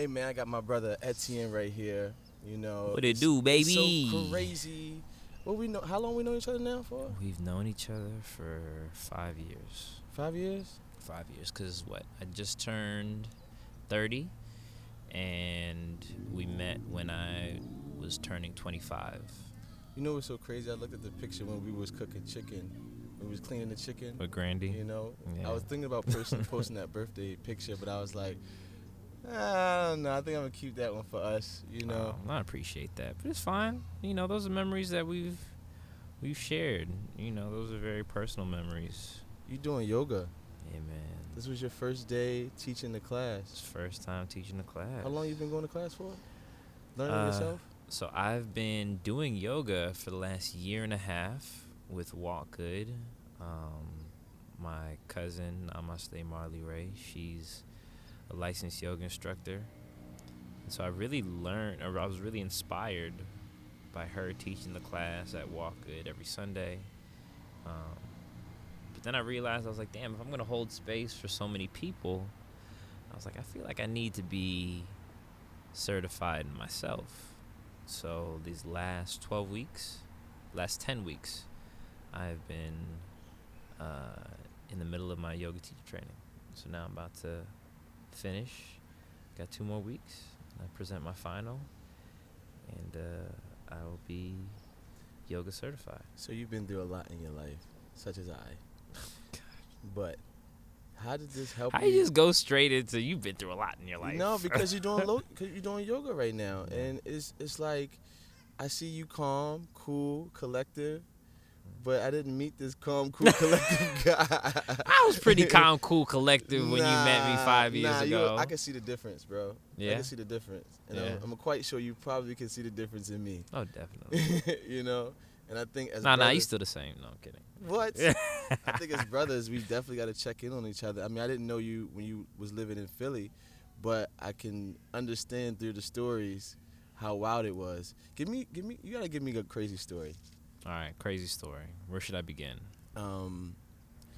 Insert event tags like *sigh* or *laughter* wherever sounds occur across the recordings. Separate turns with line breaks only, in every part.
Hey man, I got my brother Etienne right here. You know
What it do, baby?
so crazy. What we know? How long we know each other now for?
We've known each other for five years.
Five years.
Five years, cause what? I just turned thirty, and we met when I was turning twenty-five.
You know what's so crazy? I looked at the picture when we was cooking chicken. We was cleaning the chicken.
With Grandy.
You know,
Yeah.
I was thinking about person *laughs* posting that birthday picture, but I was like, I don't know. I think I'm gonna keep that one for us. You know.
Um, I appreciate that, but it's fine. You know, those are memories that we've we've shared. You know, those are very personal memories.
You doing yoga?
Yeah, man.
This was your first day teaching the class.
first time teaching the class.
How long you been going to class for? Learning
Uh,
yourself?
So I've been doing yoga for the last year and a half with Walk Good. Um, my cousin Namaste Marley Ray, she's a licensed yoga instructor. And so I really learned, or I was really inspired by her teaching the class at Walk Good every Sunday. Um, but then I realized I was like, damn, if I'm gonna hold space for so many people, I was like, I feel like I need to be certified myself. So these last 12 weeks, last 10 weeks, I've been uh, in the middle of my yoga teacher training. So now I'm about to finish. Got two more weeks. I present my final, and uh, I will be yoga certified.
So you've been through a lot in your life, such as I. *laughs* but how did this help
How you just go straight into you've been through a lot in your life?
No, *laughs* because you're doing lo- cause you're doing yoga right now, and it's it's like I see you calm, cool, collective, but I didn't meet this calm, cool, *laughs* collective guy.
I was pretty calm, cool, collective when you met me five years
nah, you-
ago.
I can see the difference, bro.
Yeah.
I can see the difference, and
Yeah.
I'm, I'm quite sure you probably can see the difference in me.
oh, definitely. *laughs*
you know, and I think as brothers
Nah, nah, you still the same. No, I'm kidding.
what? *laughs* I think as brothers, we definitely got to check in on each other. I mean, I didn't know you when you was living in Philly, but I can understand through the stories how wild it was. Give me, give me, you gotta give me a crazy story.
All right, crazy story. Where should I begin?
Um,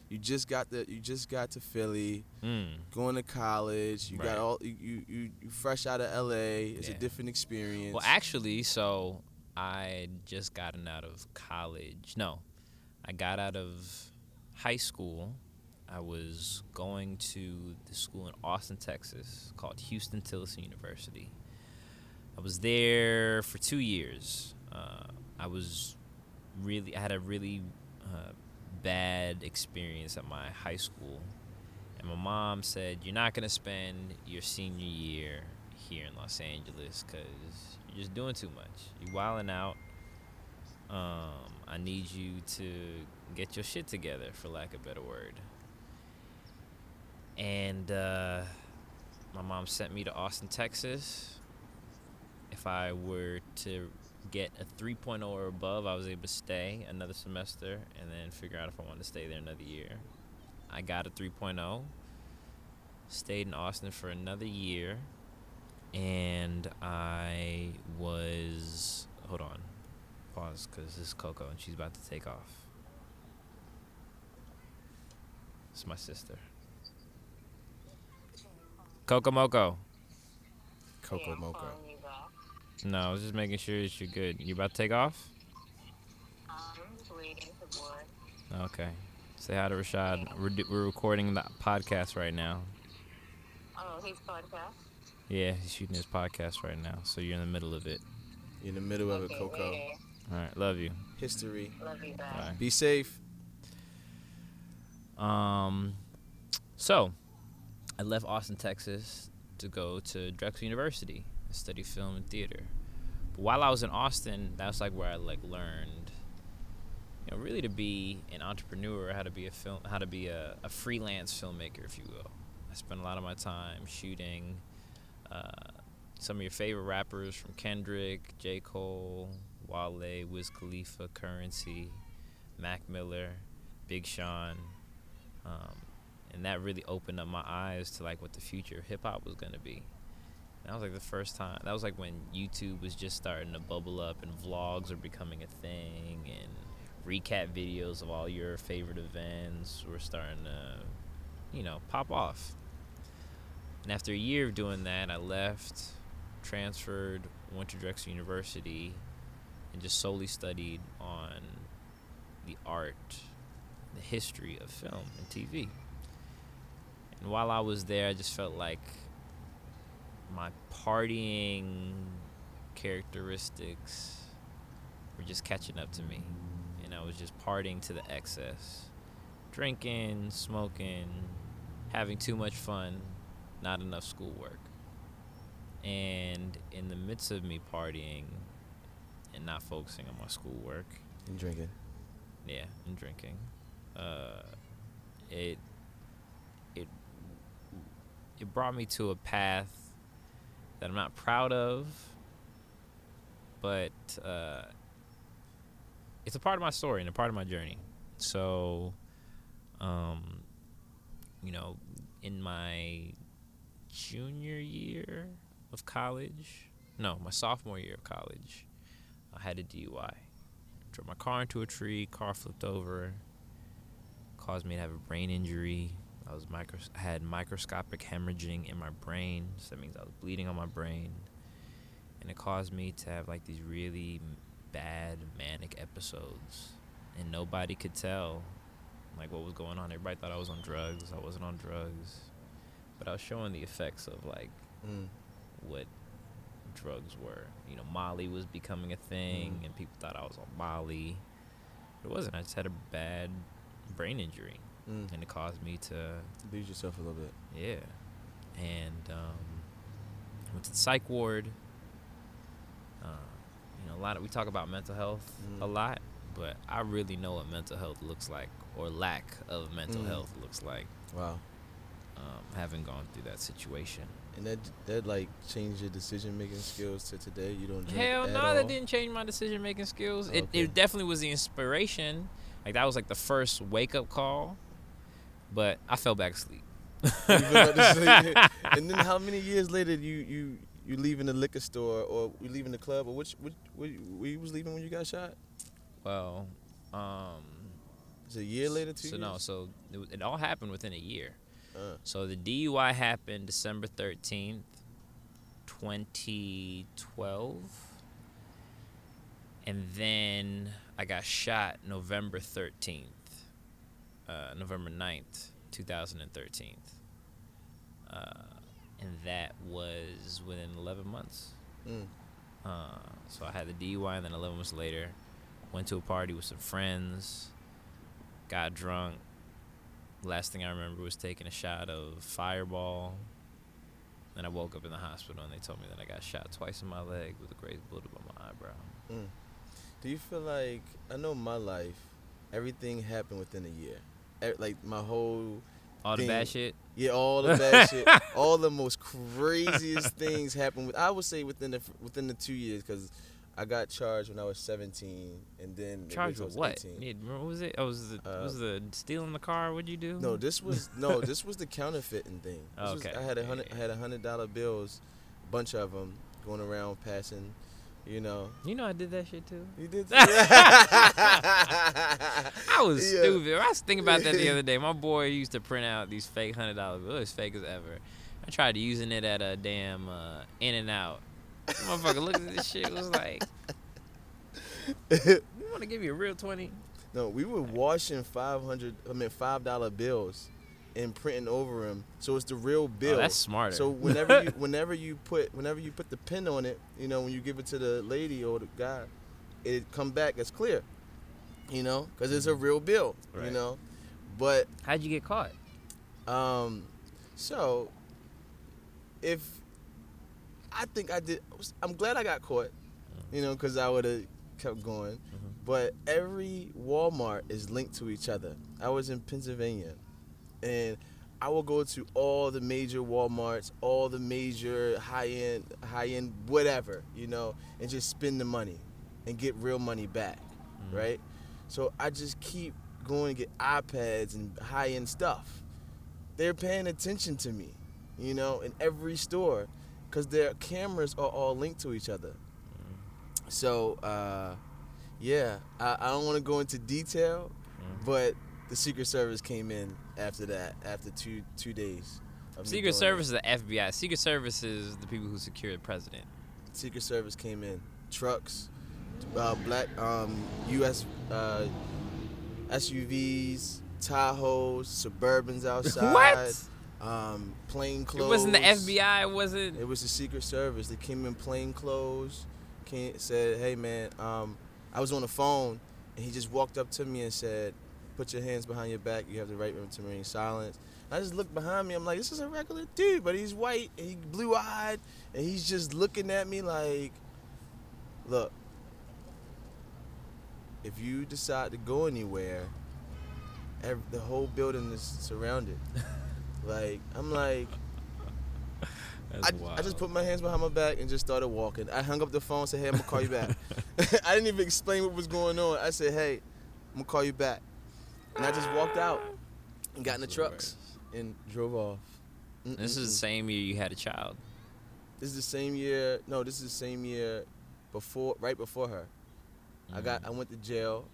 you just got the, you just got to Philly,
Mm.
going to college. You
Right.
got all, you, you, you, fresh out of LA. It's a different experience.
Well, actually, so I just gotten out of college. No, I got out of high school. I was going to the school in Austin, Texas, called Huston-Tillotson University. I was there for two years. Uh, I was really, I had a really uh, bad experience at my high school. And my mom said, You're not to spend your senior year here in Los Angeles because you're just doing too much. You're wilding out. Um, I need you to get your shit together, for lack of a better word. And uh, my mom sent me to Austin, Texas. If I were to get a 3.0 or above, I was able to stay another semester and then figure out if I wanted to stay there another year. I got a 3.0, stayed in Austin for another year, and I was. Hold on. Pause, because this is Coco and she's about to take off. It's my sister. Coco Moco.
Coco Mocha.
No, I was just making sure that you're good. You about to take off?
I'm waiting.
Okay. Say hi to Rashad. We're, do- we're recording the podcast right now.
Oh, his podcast?
Yeah, he's shooting his podcast right now, so you're in the middle of it.
You're in the middle of it, Coco.
later.
All right, love you.
History.
Love you back.
Bye.
Be safe.
Um, so I left Austin, Texas, to go to Drexel University and study film and theater. While I was in Austin, that's like where I like learned, you know, really to be an entrepreneur, how to be a film, how to be a, a freelance filmmaker, if you will. I spent a lot of my time shooting uh, some of your favorite rappers from Kendrick, J. Cole, Wale, Wiz Khalifa, Currency, Mac Miller, Big Sean, um, and that really opened up my eyes to like what the future of hip hop was gonna be. That was like the first time. That was like when YouTube was just starting to bubble up and vlogs were becoming a thing, and recap videos of all your favorite events were starting to, you know, pop off. And after a year of doing that, I left, transferred, went to Drexel University, and just solely studied on the art, the history of film and TV. And while I was there, I just felt like my partying characteristics were just catching up to me. And I was just partying to the excess. Drinking, smoking, having too much fun, not enough schoolwork. And in the midst of me partying and not focusing on my schoolwork
and drinking,
yeah, and drinking, uh, it it it brought me to a path that I'm not proud of, but uh, it's a part of my story and a part of my journey. So, um, you know, in my junior year of college, no, my sophomore year of college, I had a DUI. Drove my car into a tree, car flipped over, caused me to have a brain injury. I was micro- I had microscopic hemorrhaging in my brain, so that means I was bleeding on my brain, and it caused me to have like these really bad manic episodes, and nobody could tell like what was going on. Everybody thought I was on drugs. I wasn't on drugs, but I was showing the effects of like mm. what drugs were. You know, Molly was becoming a thing, mm. and people thought I was on Molly. But it wasn't. I just had a bad brain injury, mm. and it caused me to
lose yourself a little bit.
Yeah, and um, went to the psych ward. Uh, you know, a lot of we talk about mental health mm. a lot, but I really know what mental health looks like or lack of mental mm. health looks like.
Wow.
Um, having gone through that situation.
And that that like changed your decision making skills to today. You don't
hell no,
all?
that didn't change my decision making skills. Okay. It it definitely was the inspiration. Like that was like the first wake up call, but I fell back asleep. *laughs*
and then how many years later you you you leaving the liquor store or you leaving the club or which which where you was leaving when you got shot?
Well, um,
it's a year later, two
so
years?
no, so it, it, all happened within a year. Uh. So the DUI happened December thirteenth, twenty twelve, and then I got shot November thirteenth, uh, November 9th, two thousand and thirteen, uh, and that was within eleven months. Mm. Uh, so I had the DUI, and then eleven months later, went to a party with some friends got drunk. Last thing I remember was taking a shot of Fireball. Then I woke up in the hospital and they told me that I got shot twice in my leg with a grazed bullet on my eyebrow. Mm.
Do you feel like I know my life? Everything happened within a year. Like my whole
all thing, the bad shit.
Yeah, all the bad *laughs* shit. All the most craziest things happened. With, I would say within the within the two years because I got charged when I was 17, and then
charged with what? Yeah, what was it? Oh, was the uh, was the stealing the car? What'd you do?
No, this was no, *laughs* this was the counterfeiting thing. Oh, okay, was, I had a hundred, I had a hundred dollar bills, a bunch of them going around passing. You know.
You know I did that shit too.
You did. *laughs* *laughs*
I was yeah. stupid. I was thinking about that the *laughs* other day. My boy used to print out these fake hundred dollar bills, fake as ever. I tried using it at a damn uh, In-N-Out Motherfucker looked at this shit was like, "You want to give you a real 20?
No, we were washing five hundred. I mean, five dollar bills and printing over him, so it's the real bill.
Oh, that's smart.
So whenever you *laughs* whenever you put whenever you put the pin on it, you know, when you give it to the lady or the guy, it come back as clear. You know, because it's a real bill. Right. You know, but
how'd you get caught?
Um, so if I think I did. I'm glad I got caught, you know, because I would have kept going. Mm-hmm. But every Walmart is linked to each other. I was in Pennsylvania, and I will go to all the major WalMarts, all the major high end, high end whatever, you know, and just spend the money and get real money back, mm-hmm. right? So I just keep going to get iPads and high end stuff. They're paying attention to me, you know, in every store because their cameras are all linked to each other. Mm. So, uh, yeah, I, I don't want to go into detail, mm. but the Secret Service came in after that, after two two days
Secret Service is the FBI. Secret Service is the people who secure the president.
Secret Service came in, trucks, uh, black um, U.S. Uh, SUVs, Tahoes, Suburbans *laughs* outside.
what?
Um, plain clothes.
It wasn't the FBI. It wasn't.
It was the Secret Service. They came in plain clothes. Came, said, "Hey man, um, I was on the phone, and he just walked up to me and said, "Put your hands behind your back. You have the right to remain silent." I just looked behind me. I'm like, "This is a regular dude, but he's white and he blue-eyed, and he's just looking at me like, look, if you decide to go anywhere, every, the whole building is surrounded." *laughs* Like I'm like. I, I, just put my hands behind my back and just started walking. I hung up the phone, and said, "Hey, I'm gonna call you back." *laughs* *laughs* I didn't even explain what was going on. I said, "Hey, I'm gonna call you back," and I just walked out and got in the trucks and drove off.
Mm-mm-mm. This is the same year you had a child.
This is the same year. No, this is the same year before, right before her. Mm. I got. I went to jail.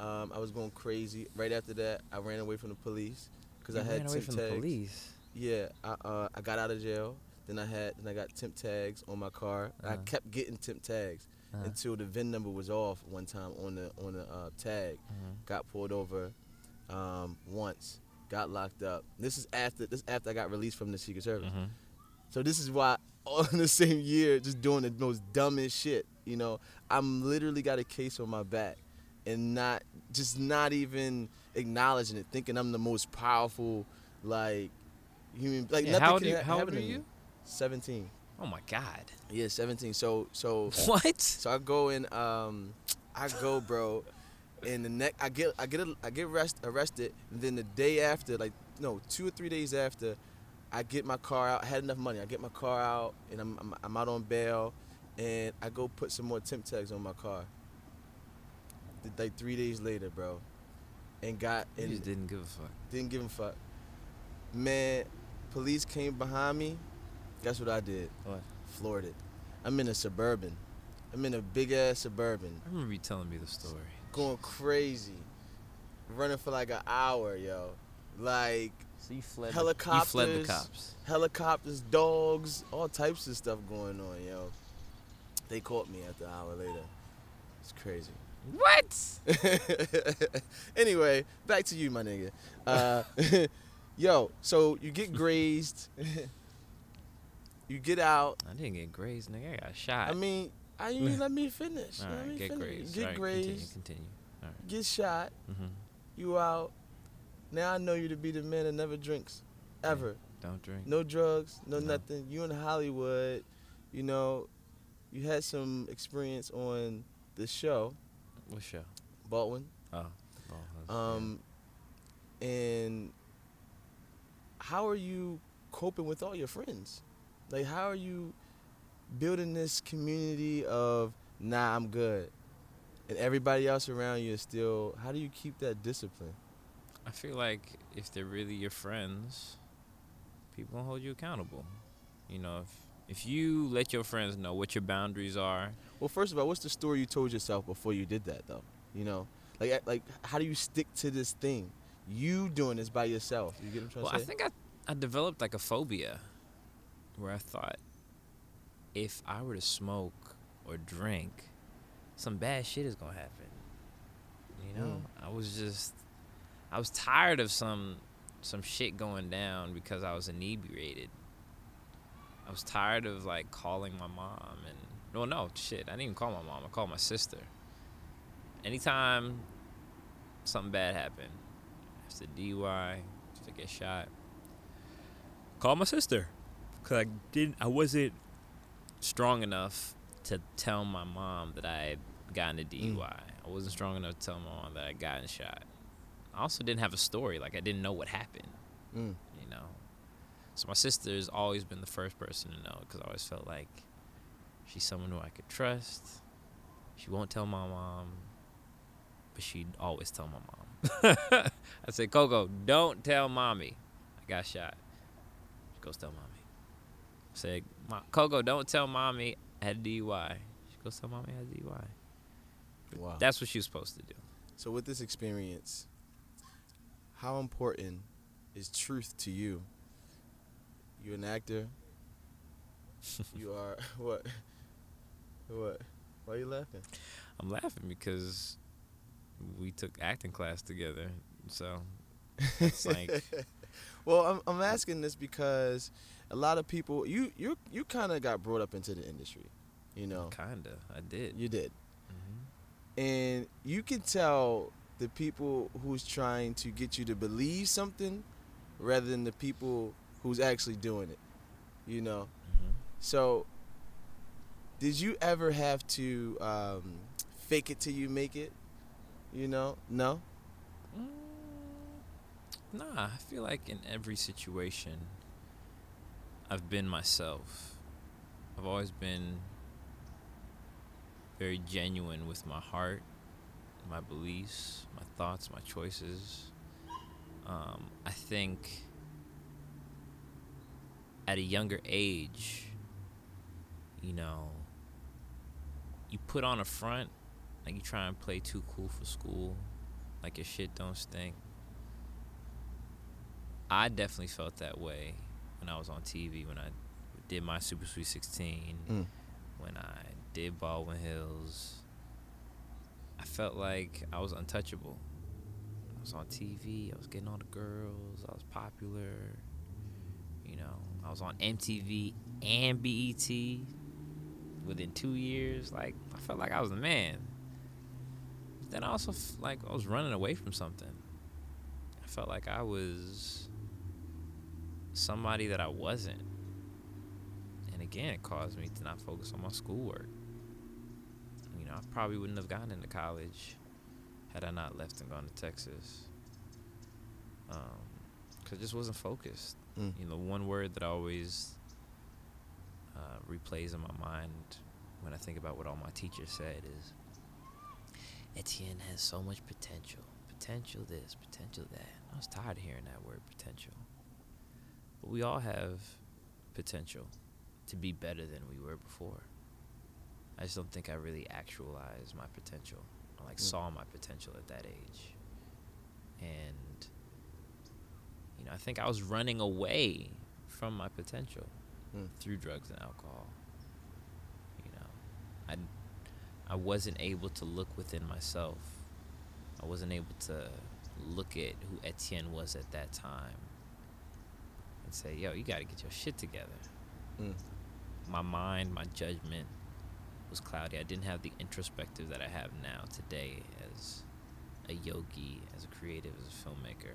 Um, I was going crazy. Right after that, I ran away from the police because I had
ran away from tags. the police.
Yeah, I uh, I got out of jail. Then I had then I got temp tags on my car. Uh-huh. I kept getting temp tags uh-huh. until the VIN number was off one time on the on the uh, tag. Uh-huh. Got pulled over um, once. Got locked up. This is after this after I got released from the Secret Service. Mm-hmm. So this is why *laughs* all in the same year, just doing the most dumbest shit. You know, I'm literally got a case on my back and not just not even acknowledging it, thinking I'm the most powerful like human. Like
yeah,
nothing
how old,
can
you, how
old
are you?
Seventeen.
Oh my god.
Yeah, seventeen. So so. *laughs*
What?
So I go and um, I go, bro. And the next, I get I get a, I get arrest, arrested. And then the day after, like no, two or three days after, I get my car out. I had enough money. I get my car out, and I'm I'm, I'm out on bail, and I go put some more temp tags on my car like three days later, bro, and got
and just didn't give a fuck.
Didn't give a fuck. Man, police came behind me. Guess what I did?
What?
Floored it. I'm in a suburban. I'm in a big ass suburban.
I remember you telling me the story.
Going crazy, running for like an hour, yo. Like
so you fled
helicopters,
the, you fled the cops.
Helicopters, dogs, all types of stuff going on, yo. They caught me after an hour later. It's crazy.
What? *laughs*
anyway, back to you, my nigga. Uh, *laughs* yo, so you get grazed. *laughs* you get out.
I didn't get grazed, nigga. I got shot.
I mean, I you let me finish. *laughs*
All
let
right,
me
get
finish.
grazed.
Get
right,
grazed.
Continue. continue. All right.
Get shot.
Mm-hmm.
You out. Now I know you to be the man that never drinks, ever.
Yeah, don't drink.
No drugs. No, no nothing. You in Hollywood. You know, you had some experience on the show.
What show?
Baldwin.
Oh.
um, yeah. and how are you coping with all your friends? Like, how are you building this community of nah, I'm good, and everybody else around you is still? How do you keep that discipline?
I feel like if they're really your friends, people hold you accountable. You know, if if you let your friends know what your boundaries are.
Well, first of all, what's the story you told yourself before you did that, though? You know, like like how do you stick to this thing? You doing this by yourself. You get what I'm trying
well,
to say?
I think I I developed like a phobia where I thought if I were to smoke or drink, some bad shit is gonna happen. You know, mm. I was just I was tired of some some shit going down because I was inebriated. I was tired of like calling my mom and well no shit I didn't even call my mom I called my sister. Anytime something bad happened, after DUI, to get shot, call my sister, cause I didn't I wasn't strong enough to tell my mom that I had gotten a DUI. Mm. I wasn't strong enough to tell my mom that I gotten shot. I also didn't have a story. Like I didn't know what happened.
Mm.
You know, so my sister's always been the first person to know because I always felt like she's someone who I could trust. She won't tell my mom, but she'd always tell my mom. *laughs* I said, Coco, don't tell mommy I got shot. She goes, tell mommy. Said, Coco, don't tell mommy I had a DUI. She goes, tell mommy I had a DUI. Wow. That's what she was supposed to do.
So with this experience, how important is truth to you you're an actor. *laughs* you are *laughs* what? What? Why are you laughing?
I'm laughing because we took acting class together. So it's like *laughs*
Well, I'm I'm asking this because a lot of people you you you kind of got brought up into the industry, you know.
Kinda, I did.
You did.
Mm-hmm.
And you can tell the people who's trying to get you to believe something rather than the people who's actually doing it. You know.
Mm-hmm.
So did you ever have to um, fake it till you make it? You know? No?
Nah, I feel like in every situation, I've been myself. I've always been very genuine with my heart, my beliefs, my thoughts, my choices. Um, I think at a younger age, you know, you put on a front, like you try and play too cool for school, like your shit don't stink. I definitely felt that way when I was on TV, when I did my Super Sweet 16,
Mm.
when I did Baldwin Hills. I felt like I was untouchable. I was on TV, I was getting all the girls, I was popular. You know, I was on MTV and BET within two years. Like, I felt like I was the man. But then I also f- like I was running away from something. I felt like I was somebody that I wasn't. And again, it caused me to not focus on my schoolwork. You know, I probably wouldn't have gotten into college had I not left and gone to Texas. Because I just wasn't focused.
Mm.
You know, one word that always uh, replays in my mind when I think about what all my teachers said is Etienne has so much potential. Potential this, potential that. I was tired of hearing that word potential. But we all have potential to be better than we were before. I just don't think I really actualized my potential. I like
Mm.
saw my potential at that age. And you know, I think I was running away from my potential
Mm.
through drugs and alcohol. You know, I I wasn't able to look within myself. I wasn't able to look at who Etienne was at that time and say, "Yo, you got to get your shit together."
Mm.
My mind, my judgment was cloudy. I didn't have the introspective that I have now today as a yogi, as a creative, as a filmmaker.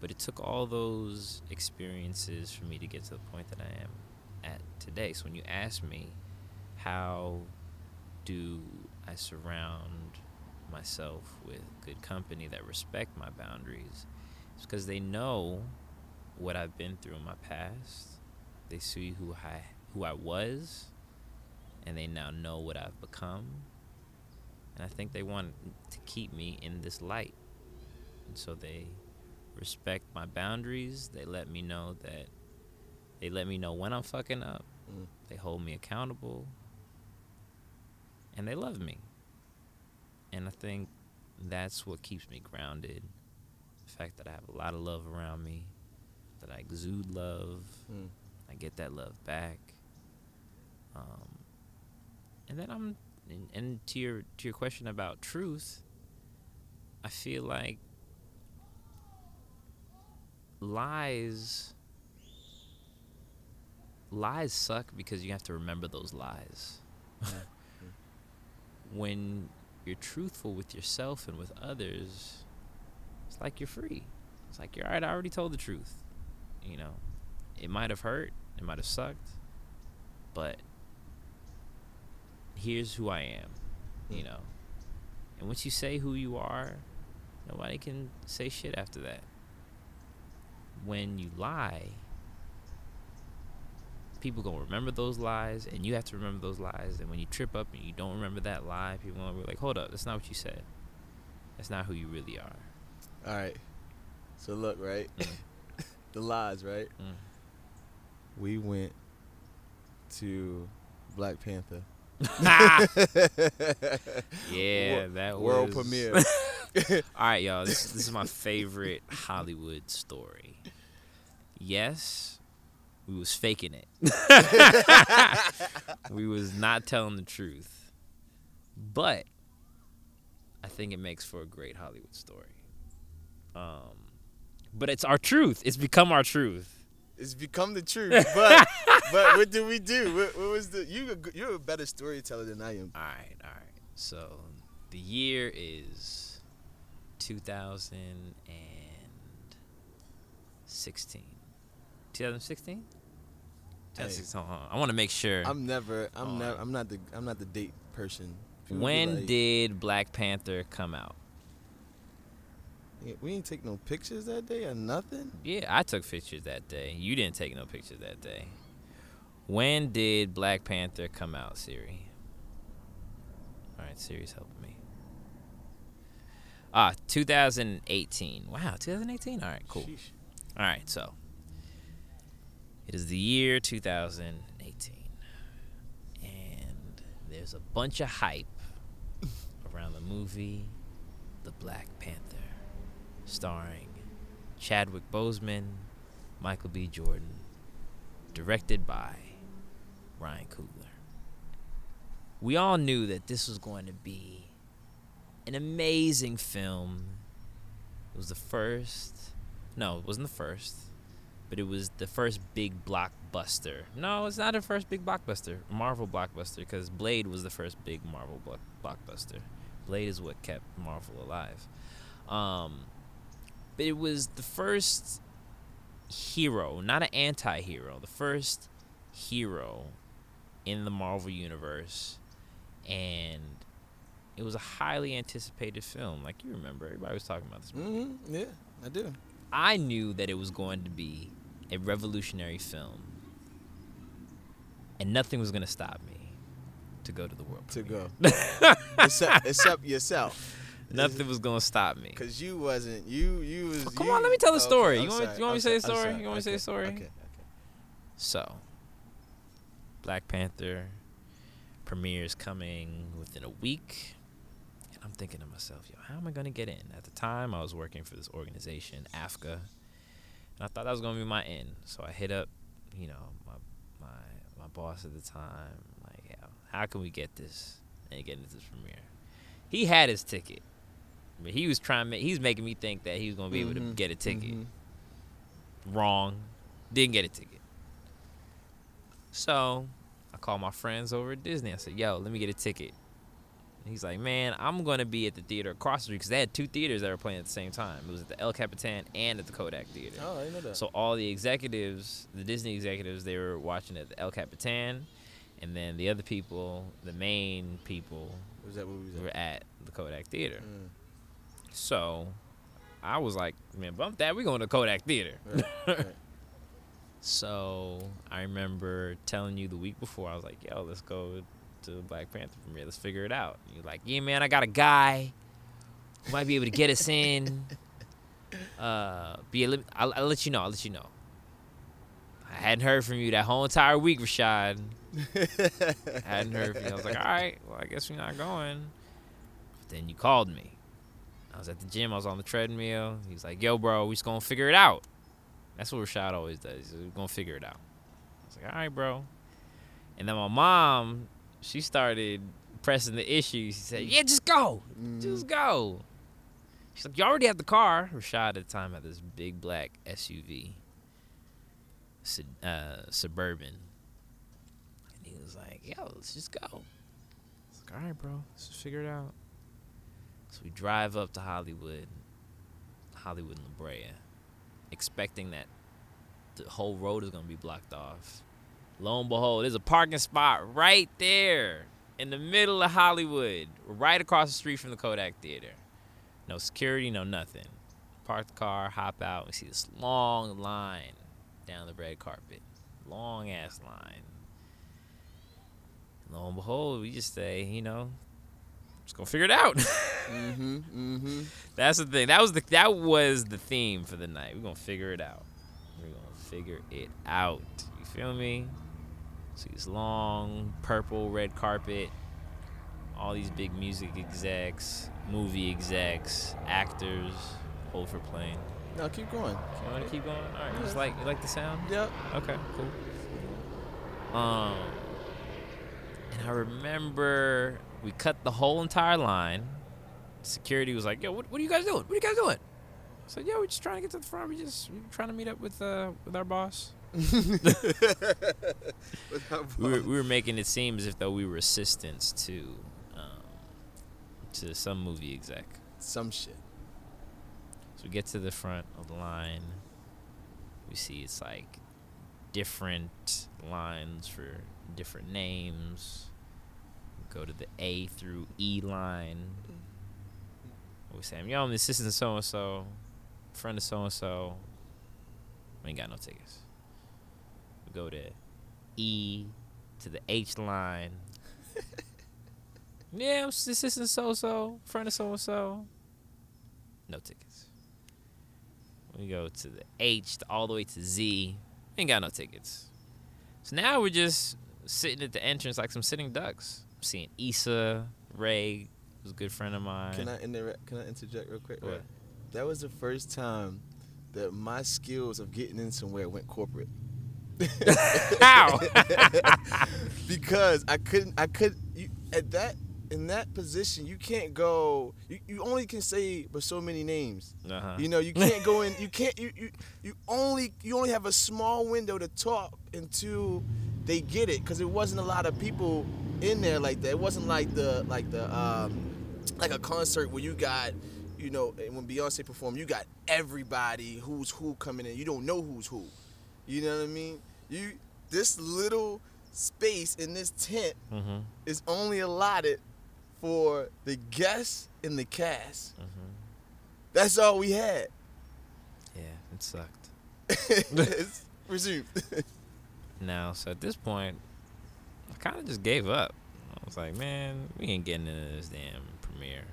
But it took all those experiences for me to get to the point that I am at today. So when you ask me, how do I surround myself with good company that respect my boundaries? It's because they know what I've been through in my past. They see who I who I was, and they now know what I've become. And I think they want to keep me in this light. And so they respect my boundaries. They let me know that they let me know when I'm fucking up.
Mm.
They hold me accountable. And they love me. And I think that's what keeps me grounded. The fact that I have a lot of love around me, that I exude love,
Mm.
I get that love back. Um, and then I'm and, and to your to your question about truth, I feel like lies lies suck because you have to remember those lies. *laughs* when you're truthful with yourself and with others, it's like you're free. It's like you're alright, I already told the truth. You know. It might have hurt, it might have sucked, but here's who I am, you
Mm.
know. And once you say who you are, nobody can say shit after that. When you lie, people gonna remember those lies, and you have to remember those lies. And when you trip up and you don't remember that lie, people gonna be like, "Hold up, that's not what you said. That's not who you really are."
All right. So look, right?
Mm.
The lies, right?
Mm.
We went to Black Panther. *laughs*
Yeah, that
world
was
premiere. *laughs* *laughs*
All right, y'all. This this is my favorite Hollywood story. Yes, we was faking it. we was not telling the truth. But I think it makes for a great Hollywood story. Um, but it's our truth. It's become our truth.
It's become the truth. But *laughs* but what do we do? What, what was the you? You're a better storyteller than I am.
All right, all right. So the year is 2016. 2016. Hey, I want to make sure.
I'm never. I'm never. I'm not the. I'm not the date person.
People when like, did Black Panther come out?
We didn't take no pictures that day or nothing.
Yeah, I took pictures that day. You didn't take no pictures that day. When did Black Panther come out, Siri? All right, Siri's helping me. Ah, 2018. Wow, 2018. All right, cool. Sheesh. All right, so it is the year 2018, and there's a bunch of hype *laughs* around the movie The Black Panther starring Chadwick Boseman, Michael B. Jordan, directed by Ryan Coogler. We all knew that this was going to be an amazing film. It was the first, no, it wasn't the first, but it was the first big blockbuster. No, it's not the first big blockbuster, Marvel blockbuster, because Blade was the first big Marvel blockbuster. Blade is what kept Marvel alive. Um, but it was the first hero, not an anti hero, the first hero in the Marvel Universe. And it was a highly anticipated film. Like you remember, everybody was talking about this movie.
Mm-hmm. Yeah, I do.
I knew that it was going to be a revolutionary film. And nothing was going to stop me to go to the world.
To go. *laughs* except, except yourself.
Nothing was gonna stop me.
Cause you wasn't you you was.
Oh, come
you,
on, let me tell the story. Okay, you want you want me to say the story? You want me to say the story?
Okay. Okay.
So, Black Panther premieres coming within a week, and I'm thinking to myself, yo, how am I gonna get in? At the time, I was working for this organization, AFCA, and I thought that was gonna be my end. So I hit up, you know, my my my boss at the time, like, yeah, how can we get this and get into this premiere? He had his ticket he was trying. He's making me think that he was gonna be mm-hmm. able to mm-hmm. get a ticket. Mm-hmm. Wrong, didn't get a ticket. So I called my friends over at Disney. I said, "Yo, let me get a ticket." And he's like, "Man, I'm gonna be at the theater across the street because they had two theaters that were playing at the same time. It was at the El Capitan and at the Kodak Theater.
Oh, I know that.
So all the executives, the Disney executives, they were watching at the El Capitan, and then the other people, the main people,
was that what was
were at the Kodak Theater. Mm. So I was like, man, bump that. We're going to Kodak Theater. Right, right. *laughs* so I remember telling you the week before, I was like, yo, let's go to Black Panther premiere. Let's figure it out. And you're like, yeah, man, I got a guy who might be able to get us in. *laughs* Uh, be a, I'll, I'll let you know. I'll let you know. I hadn't heard from you that whole entire week, Rashad. I *laughs* hadn't heard from you. I was like, all right, well, I guess we're not going. But then you called me. I was at the gym. I was on the treadmill. He's like, "Yo, bro, we just gonna figure it out." That's what Rashad always does. We're gonna figure it out. I was like, "All right, bro." And then my mom, she started pressing the issue. She said, "Yeah, just go, mm. just go." She's like, "You already have the car." Rashad at the time had this big black SUV, uh, suburban, and he was like, "Yo, let's just go." I was like, "All right, bro, let's just figure it out." So we drive up to Hollywood, Hollywood and La Brea, expecting that the whole road is gonna be blocked off. Lo and behold, there's a parking spot right there in the middle of Hollywood, right across the street from the Kodak Theater. No security, no nothing. Park the car, hop out, we see this long line down the red carpet. Long ass line. Lo and behold, we just say, you know, just gonna figure it out. *laughs*
mm-hmm, mm-hmm.
That's the thing. That was the that was the theme for the night. We're gonna figure it out. We're gonna figure it out. You feel me? See this long purple red carpet. All these big music execs, movie execs, actors, hold for playing.
No, keep going.
You want to keep going? All right. You just like you like the sound?
Yep.
Okay. Cool. Um. And I remember we cut the whole entire line. Security was like, "Yo, what, what are you guys doing? What are you guys doing?" I said, "Yo, we're just trying to get to the front. We just we're trying to meet up with uh with our boss." *laughs* *laughs* we, were, we were making it seem as if though we were assistants to um, to some movie exec.
Some shit.
So we get to the front of the line. We see it's like different lines for different names. Go to the A through E line. We say, yo, I'm the assistant so and so, friend of so and so. We ain't got no tickets. We go to E to the H line. *laughs* yeah, I'm assistant so so, friend of so and so. No tickets. We go to the H to all the way to Z. Ain't got no tickets. So now we're just sitting at the entrance like some sitting ducks. Seeing Issa, Rae, who's a good friend of mine.
Can I inter- Can I interject real quick?
What?
That was the first time that my skills of getting in somewhere went corporate. *laughs*
How? *laughs*
because I couldn't. I could. You, at that in that position, you can't go. You, you only can say but so many names.
Uh-huh.
You know, you can't go in. You can't. You, you you only you only have a small window to talk until they get it because it wasn't a lot of people in there like that. It wasn't like the like the um like a concert where you got you know when Beyonce performed, you got everybody who's who coming in. You don't know who's who. You know what I mean? You this little space in this tent
mm-hmm.
is only allotted for the guests and the cast.
Mm-hmm.
That's all we had.
Yeah, it sucked. *laughs*
it's *laughs* resumed. *laughs*
now, so at this point, kind of just gave up. I was like, man, we ain't getting into this damn premiere.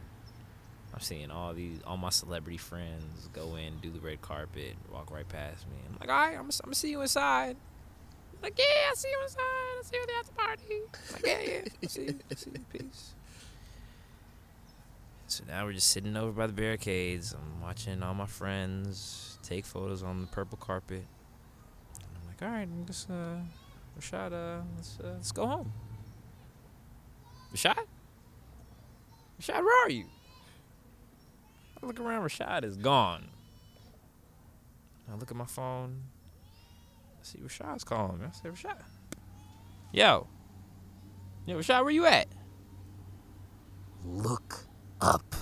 I'm seeing all these, all my celebrity friends go in, do the red carpet, walk right past me. I'm like, all right, I'm, I'm gonna see you inside. Like, yeah, I see you inside. I see you at the party. Like, yeah, yeah, I see you. I see you. Peace. So now we're just sitting over by the barricades. I'm watching all my friends take photos on the purple carpet. I'm like, all right, I'm just uh, Rashad, uh, let's uh, let's go home. Rashad, Rashad, where are you? I look around. Rashad is gone. I look at my phone. I see Rashad's calling me. I say, Rashad, yo, yo, Rashad, where you at? Look up.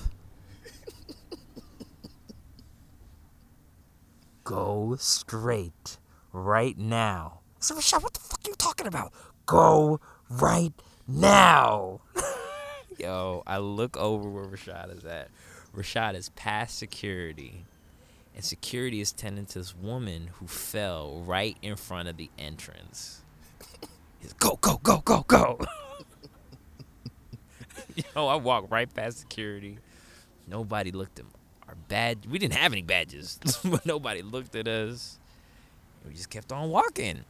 *laughs* Go straight right now. So Rashad, what the fuck are you talking about? Go right now. *laughs* Yo, I look over where Rashad is at. Rashad is past security. And security is tending to this woman who fell right in front of the entrance. *laughs* He's go, go, go, go, go. *laughs* Yo, I walked right past security. Nobody looked at our badge. We didn't have any badges, but nobody looked at us. We just kept on walking.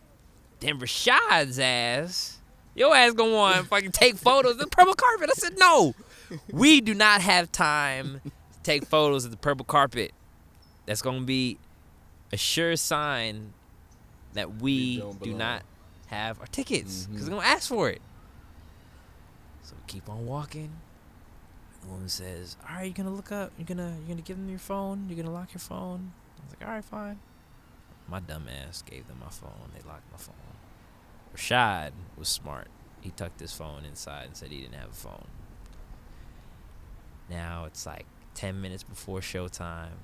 Then Rashad's ass, your ass gonna want *laughs* fucking take photos of the purple carpet. I said no. We do not have time to take photos of the purple carpet. That's gonna be a sure sign that we,
We
do not have our tickets because
Mhm.
they're gonna ask for it. So we keep on walking. The woman says, "All right, you're gonna look up. You're gonna you're gonna give them your phone. You're gonna lock your phone." I was like, "All right, fine." My dumb ass gave them my phone. They locked my phone. Rashad was smart. He tucked his phone inside and said he didn't have a phone. Now it's like ten minutes before showtime.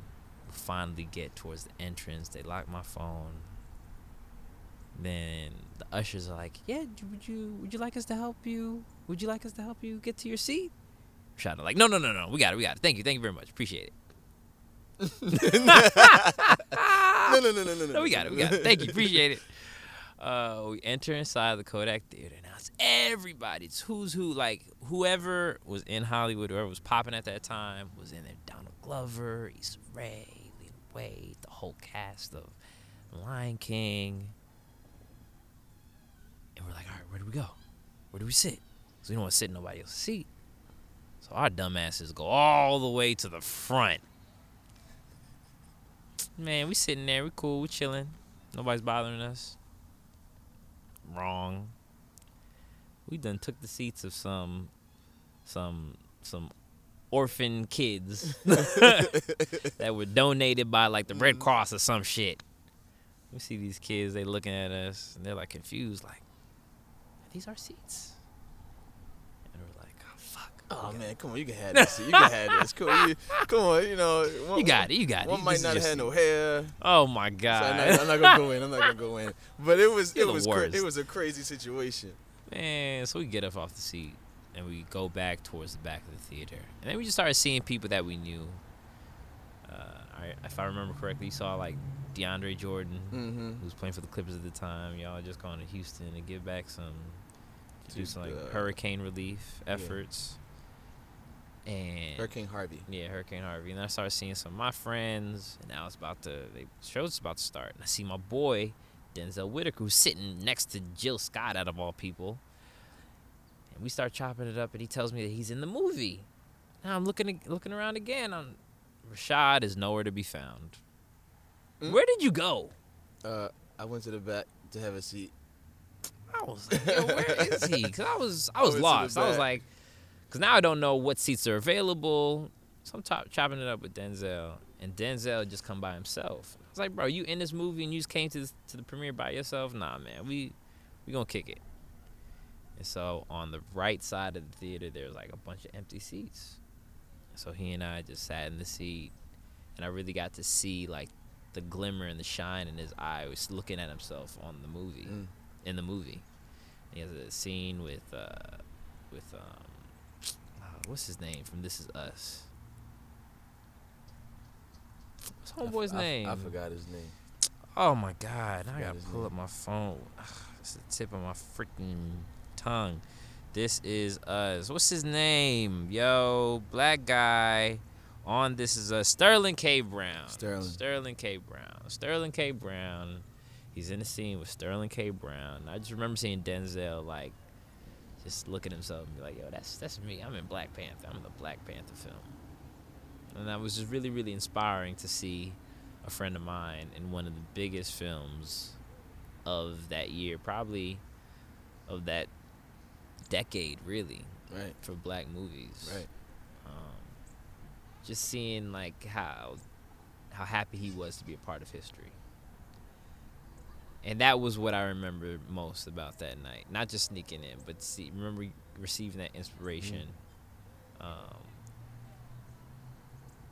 We finally get towards the entrance. They lock my phone. Then the ushers are like, "Yeah, would you would you like us to help you? Would you like us to help you get to your seat?" Rashad like, "No, no, no, no. We got it. We got it. Thank you. Thank you very much. Appreciate it." *laughs* *laughs*
no, no, no, no, no,
No, we got it. We got it. Thank you. Appreciate it. *laughs* Uh, we enter inside the Kodak Theater. Now it's everybody. It's who's who. Like whoever was in Hollywood, whoever was popping at that time, was in there. Donald Glover, Issa Rae, Lena Waithe, the whole cast of Lion King. And we're like, all right, where do we go? Where do we sit? Because we don't want to sit in nobody else's seat. So our dumbasses go all the way to the front. Man, we sitting there, we cool, we chilling. Nobody's bothering us. Wrong. We done took the seats of some some some orphan kids *laughs* that were donated by like the Red. Cross or some shit. We see these kids, they looking at us and they're like confused, like, are these our seats? And we're like, oh
man, come on, you can have this. You can have this. Come on, you, come on, you know. One,
You got it, you got it.
One might not have had no hair.
Oh my
So
god.
I'm, not, I'm not gonna go in. I'm not gonna go in. But it was
You're
it was cra- it was a crazy situation.
Man, so we get up off the seat and we go back towards the back of the theater, and then we just started seeing people that we knew. Uh, I, if I remember correctly, you saw like DeAndre Jordan,
Mm-hmm.
who was playing for the Clippers at the time. Y'all just gone to Houston to give back some, to do some like
uh,
hurricane relief
yeah.
And
Hurricane Harvey.
yeah, Hurricane Harvey. And I started seeing some of my friends, and now it's about to, the show's about to start. And I see my boy, Denzel Whitaker, who's sitting next to Jill Scott, out of all people. And we start chopping it up, and he tells me that he's in the movie. Now I'm looking looking around again. I'm, Rashad is nowhere to be found.
Mm.
Where did you go?
Uh, I went to the back to have a seat.
I was like, where is he? Because I was I *laughs*
I
was
the
lost. I was like, because now I don't know what seats are available. So I'm chop- chopping it up with Denzel, and Denzel just come by himself. I was like, bro, you in this movie and you just came to this, to the premiere by yourself? Nah, man, we we gonna kick it. And so on the right side of the theater, there's like a bunch of empty seats. So he and I just sat in the seat, and I really got to see like the glimmer and the shine in his eye. He was looking at himself on the movie
Mm.
in the movie. He has a scene with uh with um what's his name from This Is Us. What's
I
homeboy's
I
name?
I forgot his name.
Oh my god! Now I gotta pull
name.
up my phone. Ugh, It's the tip of my freaking tongue. This is us. What's his name? Yo, black guy. On this is uh, Sterling K. Brown.
Sterling.
Sterling K. Brown. Sterling K. Brown. He's in the scene with Sterling K. Brown. I just remember seeing Denzel like just look at himself and be like, "Yo, that's that's me. I'm in Black Panther. I'm in the Black Panther film." And that was just really, really inspiring to see a friend of mine in one of the biggest films of that year, probably of that decade, really,
Right,
for black movies.
right.
Um, just seeing like how how happy he was to be a part of history. And that was what I remember most about that night. Not just sneaking in, but see, remember receiving that inspiration. Um,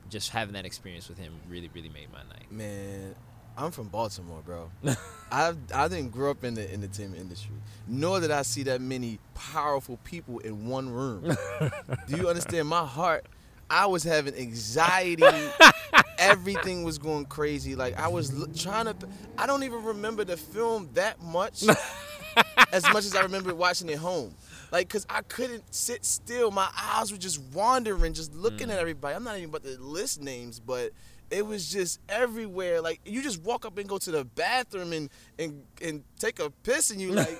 just having that experience with him really, really made my night.
Man, I'm from Baltimore, bro. *laughs* I I didn't grow up in the entertainment industry, nor did I see that many powerful people in one room. *laughs* Do you understand? My heart, I was having anxiety. *laughs* Everything was going crazy. Like I was l- trying to. I don't even remember the film that much, *laughs* as much as I remember watching it home. Like, cause I couldn't sit still. My eyes were just wandering, just looking at mm. everybody. I'm not even about to list names, but it was just everywhere. Like you just walk up and go to the bathroom and and and take a piss, and you like,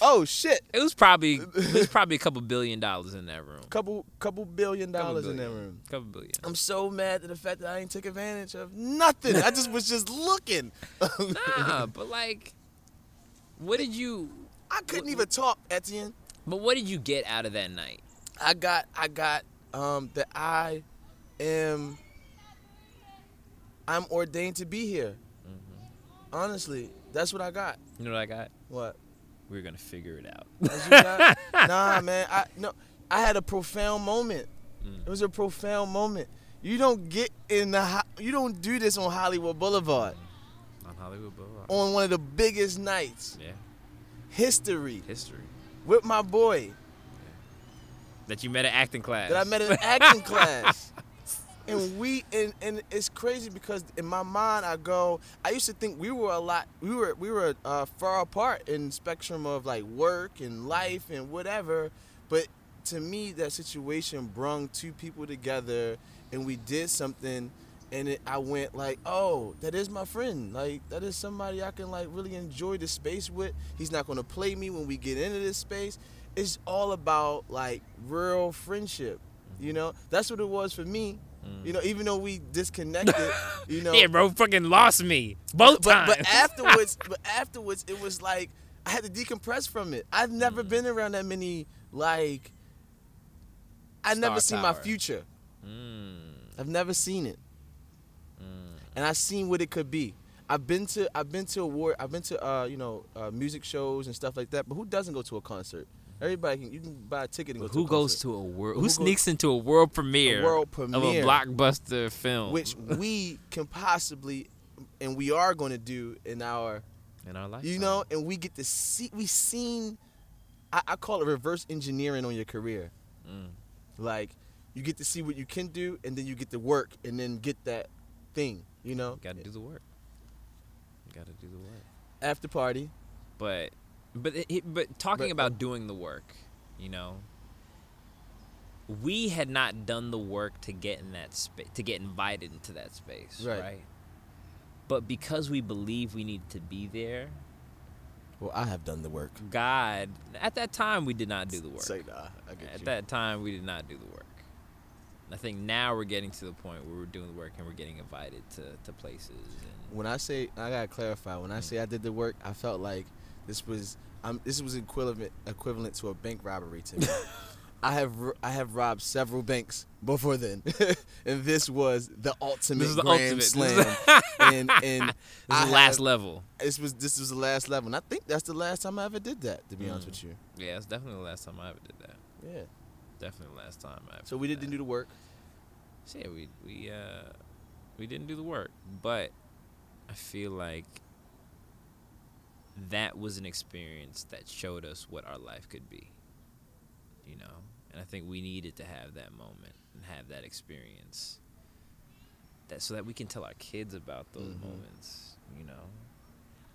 oh shit,
It was probably *laughs* it was probably a couple billion dollars in that room.
couple couple billion
Couple
dollars in that room.
Couple billion.
I'm so mad at the fact that I ain't take advantage of nothing. I just was just looking. *laughs*
Nah, but like, what did you?
I couldn't even talk, Etienne.
But what did you get out of that night?
I got I got um that I am I'm ordained to be here. Honestly, that's what I got.
You know what I got?
What?
We are gonna figure it out.
That's what you got? *laughs* nah, man. I no. I had a profound moment.
Mm.
It was a profound moment. You don't get in the. You don't do this on Hollywood Boulevard
On Hollywood Boulevard.
on one of the biggest nights,
Yeah,
history,
history.
with my boy
That you met at acting class.
that I met in acting *laughs* class. And we and, and it's crazy because in my mind I go I used to think we were a lot we were we were uh, far apart in spectrum of like work and life and whatever. But to me that situation brung two people together and we did something and it, I went like oh that is my friend. Like that is somebody I can like really enjoy the space with. He's not going to play me when we get into this space. It's all about like real friendship you know? That's what it was for me You know, even though we disconnected, *laughs* you know.
yeah, bro, fucking lost me both
but,
times.
But afterwards, *laughs* but afterwards, it was like I had to decompress from it. I've never mm. been around that many like. I never seen my future. Mm. I've never seen it, mm. and I've seen what it could be. I've been to I've been to award I've been to uh, you know uh, music shows and stuff like that. But who doesn't go to a concert? Everybody can you can buy a ticket and go.
Who
to
goes to a world? Who, who sneaks goes, into a world premiere?
A world premiere
of a blockbuster film,
which we can possibly, and we are going to do in our,
in our life.
You know, and we get to see. We seen. I, I call it reverse engineering on your career. Mm. Like you get to see what you can do, and then you get to work, and then get that thing. You know,
got to do the work. Got to do the work.
After party.
But but it, but talking but, about doing the work, you know, we had not done the work to get in that space to get invited into that space, right. right? But because we believe we need to be there,
well, I have done the work.
God, at that time we did not do the work.
Say nah, I get
At
you.
that time we did not do the work. I think now we're getting to the point where we're doing the work and we're getting invited to, to places.
when I say I gotta clarify, when I mm. say I did the work, I felt like this was I'm, this was equivalent equivalent to a bank robbery to me. *laughs* I have I have robbed several banks before then, *laughs* and this was the ultimate the grand ultimate. slam. *laughs* and and
this is the last level.
This was this was the last level, and I think that's the last time I ever did that. To be mm. honest with you.
Yeah, it's definitely the last time I ever did that.
Yeah,
definitely the last time I.
so we didn't do the work.
So yeah, we we uh we didn't do the work, but I feel like that was an experience that showed us what our life could be. You know, and I think we needed to have that moment and have that experience. That so that we can tell our kids about those mm-hmm. moments. You know,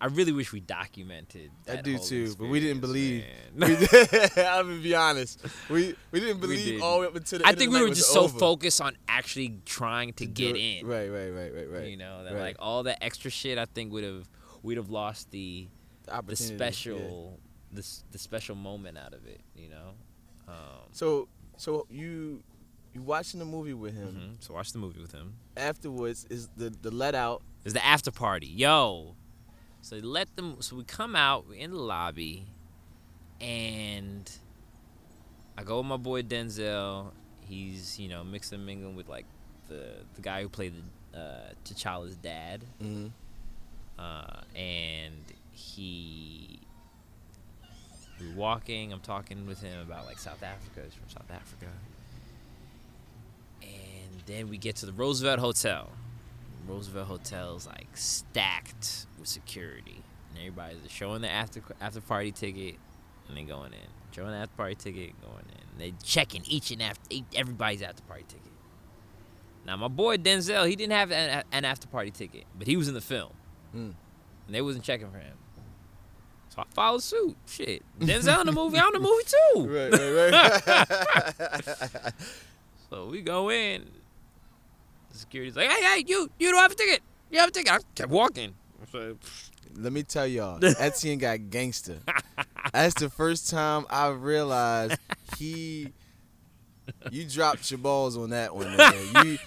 I really wish we documented. I
do
too,
but we didn't believe. *laughs* *laughs* I'm gonna be honest. We we didn't believe we did. all the way up until the
I think we were just so
over.
focused on actually trying to, to get in.
Right, right, right, right, right.
You know that like all that extra shit. I think would have we'd have lost the the special yeah. the, the special moment out of it you know? Um,
so so you you watching the movie with him.
Mm-hmm. so watch the movie with him.
Afterwards is the the let out.
Is the after party. Yo. So let them so we come out we're in the lobby and i go with my boy denzel. He's you know mixing and mingling with like the the guy who played the uh, T'Challa's dad, mm-hmm. uh, and he we're walking. I'm talking with him about like South Africa. He's from South Africa. And then we get to the Roosevelt Hotel. Roosevelt Hotel's like stacked with security, and everybody's showing the after after party ticket, and then going in. Showing the after party ticket, going in. They checking each and after everybody's after party ticket. Now my boy Denzel, he didn't have an, an after party ticket, but he was in the film, mm. and they wasn't checking for him. So I followed suit. Shit. Denzel in the movie, I'm in the movie
too. *laughs* Right, right, right. *laughs*
so we go in. The security's like, hey, hey, you, you don't have a ticket. You have a ticket. I kept walking. So,
Let me tell y'all, *laughs* Etienne got gangster. That's the first time I realized he *laughs* you dropped your balls on that one. Nigga. You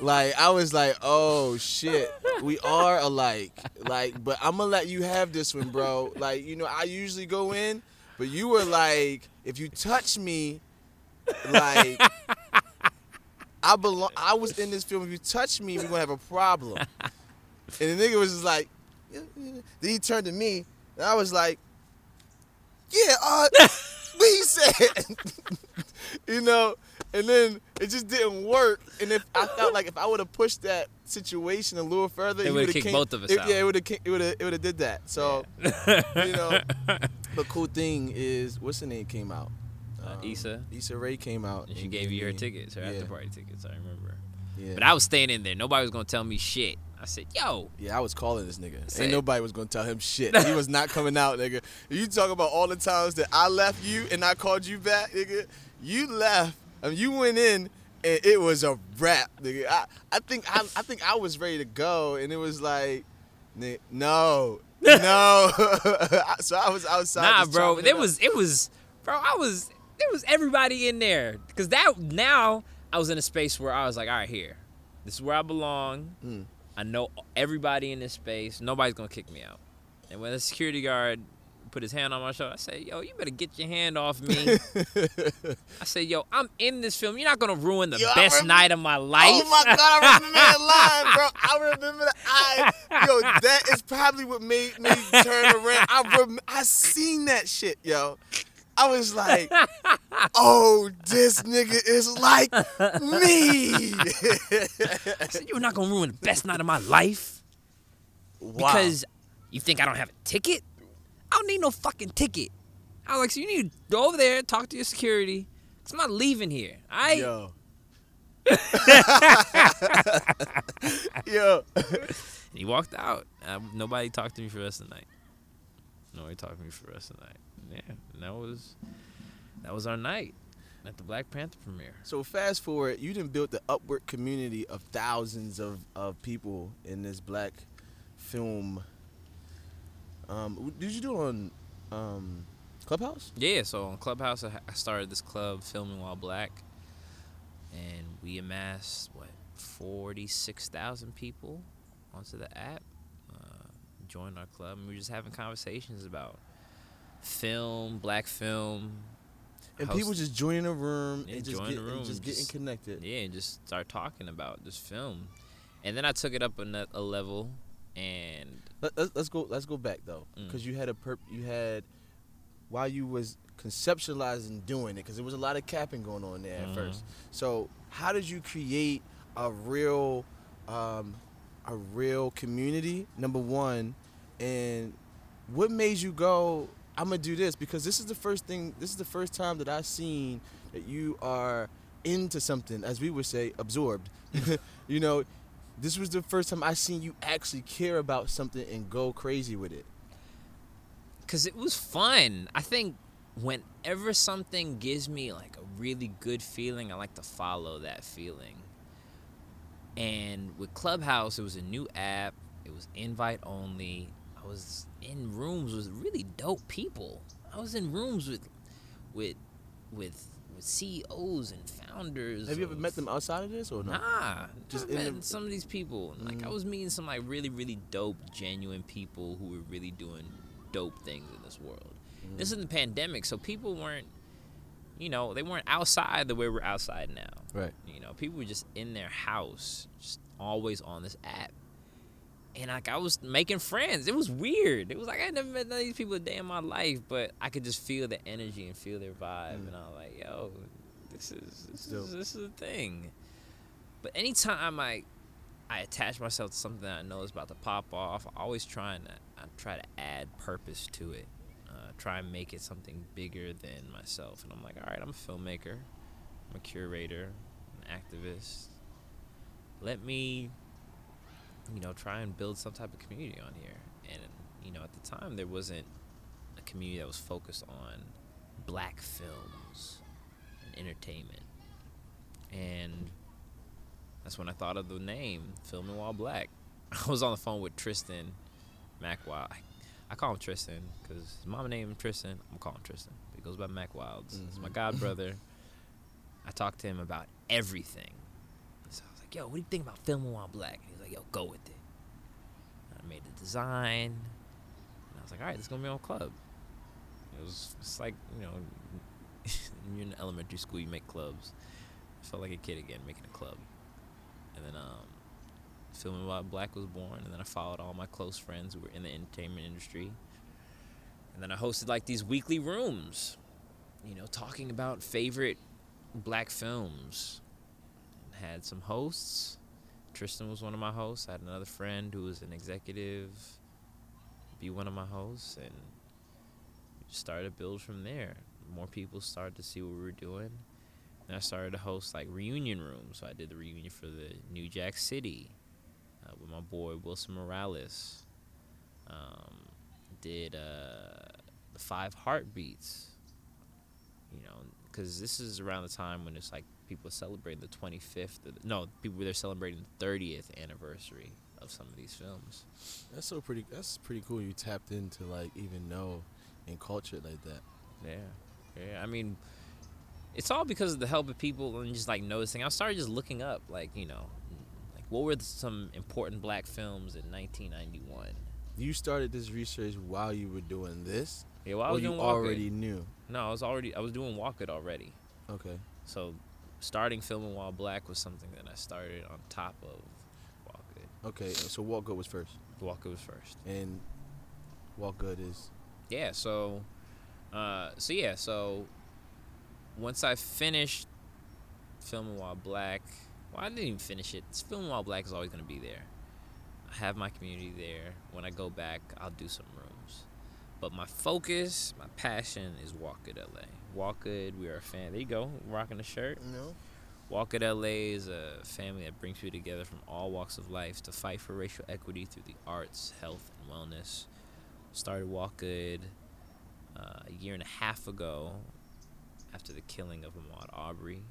like I was like, oh shit, we are alike. Like, but I'm gonna let you have this one, bro. Like, you know, I usually go in, but you were like, if you touch me, like. I belong. I was in this film. If you touch me, we're gonna have a problem. And the nigga was just like, then he turned to me, and I was like, yeah, uh, what he said. *laughs* *laughs* you know, and then it just didn't work. And if I felt like if I would have pushed that situation a little further,
it would have kicked both of us
it,
out.
Yeah, it would have it would have it would have did that. So yeah. you know, *laughs* the cool thing is, what's the name came out?
Uh, um, Issa.
Issa Rae came out.
And she gave you her tickets, her
yeah.
after party tickets. I remember. Yeah. But I was staying in there. Nobody was gonna tell me shit. I said, "Yo."
Yeah, I was calling this nigga. Said, Ain't nobody was gonna tell him shit. he was not coming out, nigga. You talk about all the times that I left you and I called you back, nigga. You left I mean, you went in and it was a wrap, nigga. I, I think I, I think I was ready to go, and it was like, no, *laughs* no. *laughs* so I was outside.
Nah, bro. It, it was it was, bro. I was it was everybody in there because that now I was in a space where I was like, all right, here, this is where I belong. Mm. I know everybody in this space. Nobody's gonna kick me out. And when the security guard put his hand on my shoulder, I said, "Yo, you better get your hand off me." *laughs* I said, "Yo, I'm in this film. You're not gonna ruin the yo, best night of my life." Oh
my god, I *laughs* remember that line, bro. I remember that. I, yo, that is probably what made me turn around. I rem- I seen that shit, yo. I was like, *laughs* oh, this nigga is like me.
I said, You're not to ruin the best night of my life? Wow. Because you think I don't have a ticket? I don't need no fucking ticket. Alex, you need to go over there, talk to your security. Cause I'm not leaving here. I Yo. *laughs* Yo. he walked out. Uh, nobody talked to me for the rest of the night. Nobody talked to me for the rest of the night yeah, that was that was our night at the Black Panther premiere.
So fast forward, you didn't build the upward community of thousands of, of people in this black film. Um, did you do it on um, Clubhouse?
Yeah, so on Clubhouse, I started this club, Filming While Black, and we amassed what forty six thousand people onto the app. Uh, joined our club, and we were just having conversations about film, black film.
And host, people just joining a room and just, get, room, and just getting just, connected.
Yeah, and just start talking about this film. And then I took it up a, a level and
Let, us let's go let's go back though because mm. you had a perp you had while you was conceptualizing doing it because there was a lot of capping going on there mm-hmm. at first so how did you create a real um, a real community number one and what made you go I'm gonna do this because this is the first thing. This is the first time that I've seen that you are into something, as we would say, absorbed. *laughs* you know, this was the first time I seen you actually care about something and go crazy with it.
Cause it was fun. I think whenever something gives me like a really good feeling, I like to follow that feeling. And with Clubhouse, it was a new app. It was invite only. I was in rooms with really dope people. I was in rooms with with with with CEOs and founders.
Have you ever met them outside of this or
no? Nah, just met the... some of these people. Mm-hmm. Like I mm. was meeting some like really really dope, genuine people who were really doing dope things in this world. Mm-hmm. This is the pandemic, so people weren't, you know, they weren't outside the way we're outside now.
Right.
You know, people were just in their house, just always on this app and like I was making friends. It was weird. It was like I never met none of these people a day in my life, but I could just feel the energy and feel their vibe, mm. and I was like, "Yo, this is this is this is a thing." But anytime I I attach myself to something that I know is about to pop off, I always try and I try to add purpose to it. Uh, try and make it something bigger than myself. And I'm like, all right, I'm a filmmaker, I'm a curator, an activist. Let me you know, try and build some type of community on here. And, you know, at the time, there wasn't a community that was focused on black films and entertainment. And that's when I thought of the name, Filming While Black. *laughs* I was on the phone with Tristan MacWild. I, I call him Tristan because his mama named him Tristan. I'm going to call him Tristan. He goes by Mack Wilds. Mm-hmm. He's my god brother. *laughs* I talked to him about everything. So I was like, yo, what do you think about Filming While Black? Like, yo, go with it. And I made the design. And I was like, all right, this is going to be on club. It was it's like, you know, *laughs* you're in elementary school, you make clubs. I felt like a kid again making a club. And then um, Filming While Black was born. And then I followed all my close friends who were in the entertainment industry. And then I hosted like these weekly rooms, you know, talking about favorite black films. Had some hosts Tristan was one of my hosts. I had another friend who was an executive be one of my hosts, and started to build from there. More people started to see what we were doing. And I started to host like reunion rooms. So I did the reunion for the New Jack City uh, with my boy Wilson Morales. Um, did uh, the Five Heartbeats. You know, because this is around the time when it's like people celebrating the 25th. No, people they're celebrating the 30th anniversary of some of these films.
That's so pretty. That's pretty cool. You tapped into like even know and culture like that.
Yeah, yeah. I mean, it's all because of the help of people and just like noticing. I started just looking up, like you know, like what were some important black films in 1991.
You started this research while you were doing this.
Yeah, well, I was
you
doing
already knew.
No, I was already I was doing Walk Good already.
Okay.
So, starting filming while black was something that I started on top of Walk Good.
Okay, so Walk Good was first.
Walk Good was first.
And Walk Good is.
Yeah. So, uh, so yeah. So once I finished filming while black, well, I didn't even finish it. Filming while black is always gonna be there. I have my community there. When I go back, I'll do some rooms. But my focus, my passion is Walk Good LA. Walk Good, we are a fan. There you go, rocking the shirt.
No.
Walk Good LA is a family that brings people together from all walks of life to fight for racial equity through the arts, health, and wellness. Started Walk Good uh, a year and a half ago after the killing of Ahmaud Arbery,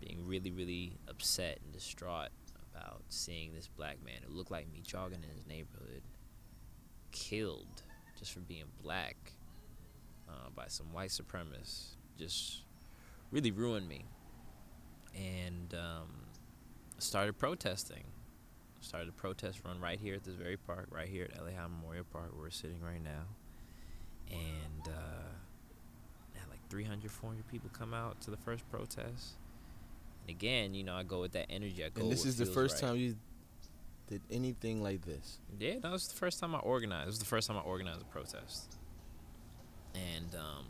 being really, really upset and distraught about seeing this black man who looked like me jogging in his neighborhood killed just for being black uh, by some white supremacists just really ruined me. And um, started protesting. Started a protest run right here at this very park, right here at LA High Memorial Park, where we're sitting right now. And uh, had like 300, 400 people come out to the first protest. And again, you know, I go with that energy. I go.
And this is the first
right.
time you did anything like this.
Yeah, that was the first time I organized. It was the first time I organized a protest, and um,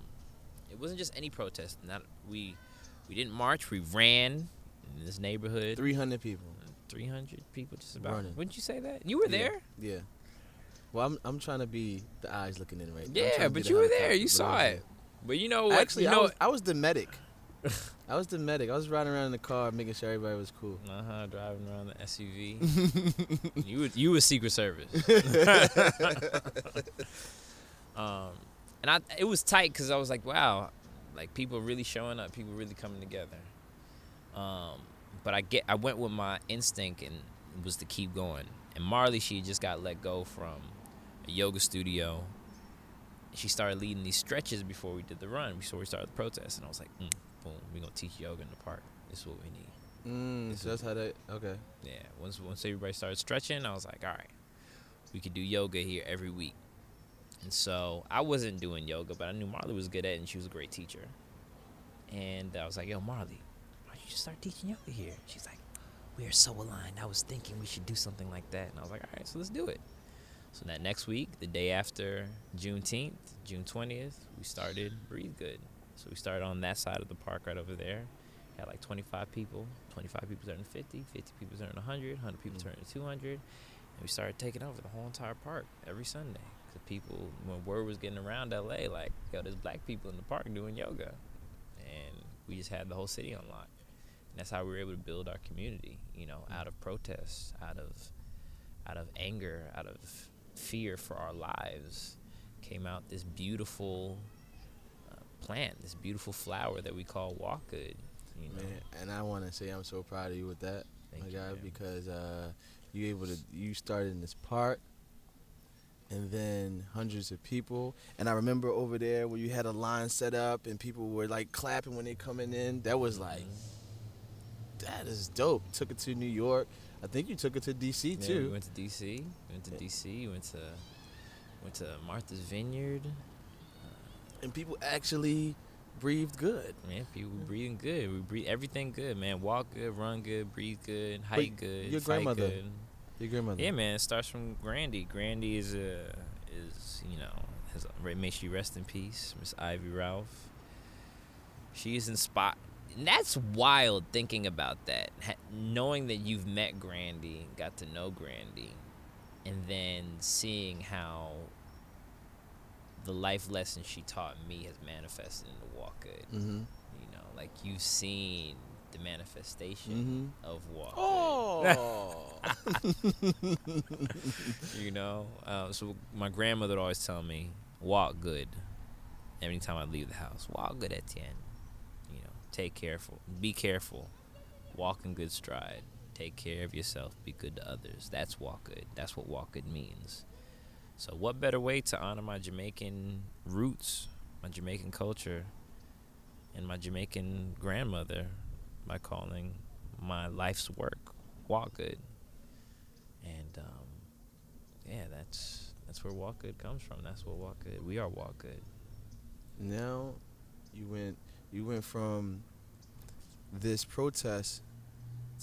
it wasn't just any protest. Not we, we didn't march. We ran in this neighborhood.
Three hundred people.
Three hundred people, just about.
Running.
Wouldn't you say that? You were
Yeah.
there.
Yeah. Well, I'm I'm trying to be the eyes looking in right now.
Yeah, but you were there. You saw it. But you know what?
Actually,
you
I was I was the medic. *laughs* I was the medic. I was riding around in the car, making sure everybody was cool.
Uh huh. Driving around the SUV. *laughs* you were you were Secret Service. *laughs* um, and I it was tight because I was like, wow, like people really showing up, people really coming together. Um, but I get I went with my instinct and was to keep going. And Marley, she just got let go from a yoga studio. She started leading these stretches before we did the run, before we started the protest, and I was like, mm, boom, we're gonna teach yoga in the park. This is what we need.
Mm,
This
so that's how that. Okay.
Yeah, once once everybody started stretching, I was like, all right, we could do yoga here every week. And so I wasn't doing yoga, but I knew Marley was good at it, and she was a great teacher. And I was like, yo, Marley, why don't you just start teaching yoga here? She's like, we are so aligned. I was thinking we should do something like that. And I was like, all right, so let's do it. So that next week, the day after Juneteenth, June 20th, we started Breathe Good. So we started on that side of the park right over there. Had like 25 people. 25 people turned 50. 50 people turned 100. 100 people
Mm.
turned 200. And we started taking over the whole entire park every Sunday. Cause people, when word was getting around LA, like, yo, there's black people in the park doing yoga. And we just had the whole city on lock. And that's how we were able to build our community, you know, out of protests, out of out of anger, out of fear for our lives, came out this beautiful uh, plant, this beautiful flower that we call walk good. You know,
Man, and I want to say I'm so proud of you with that,
Thank
my
you,
guy,
man.
because uh, you able to you started in this park, and then hundreds of people. And I remember over there where you had a line set up and people were like clapping when they coming in. That was like,
Mm-hmm.
that is dope. Took it to New York. I think you took it to DC
Yeah,
too.
we went to DC. We went to. DC. Went to went to Martha's Vineyard.
and people actually breathed good.
Man, people breathing good. We breathe everything good, man. Walk good, run good, breathe good, hike good,
your grandmother-
good.
Your grandmother.
Yeah, man. It starts from Grandy. Grandy is a is you know has may she rest in peace, Miss Ivy Ralph. She's inspired. And that's wild thinking about that, ha- knowing that you've met Grandy, got to know Grandy, and then seeing how the life lesson she taught me has manifested into Walk Good.
Mm-hmm.
You know, like you've seen the manifestation
Mm-hmm.
of Walk.
Oh. *laughs* *laughs*
you know? Uh, so my grandmother would always tell me walk good anytime i leave the house. Walk good etienne you know? Take careful be careful. Walk in good stride. Take care of yourself be good to others. That's walk good. That's what walk good means. So what better way to honor my jamaican roots my jamaican culture and my Jamaican grandmother by calling my life's work Walk Good. And um, yeah, that's that's where Walk Good comes from. That's what Walk Good. We are Walk Good.
Now, you went you went from this protest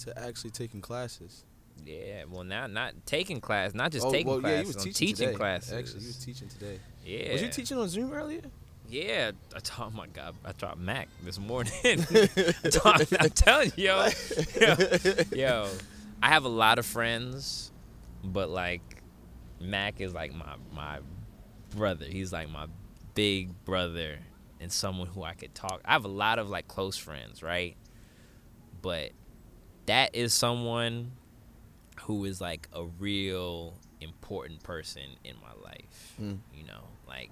to actually taking classes.
Yeah, well now not taking class, not just oh, taking well, classes, yeah, he was teaching, teaching classes.
Actually, he was teaching today.
Yeah.
Was you teaching on Zoom earlier?
Yeah, I taught. Oh my God, I taught Mack this morning. taught, I'm telling you, yo, yo, *laughs* yo, I have a lot of friends, but like Mack is like my my brother. He's like my big brother and someone who I could talk. I have a lot of like close friends, right? But that is someone who is like a real important person in my life. Mm. You know, like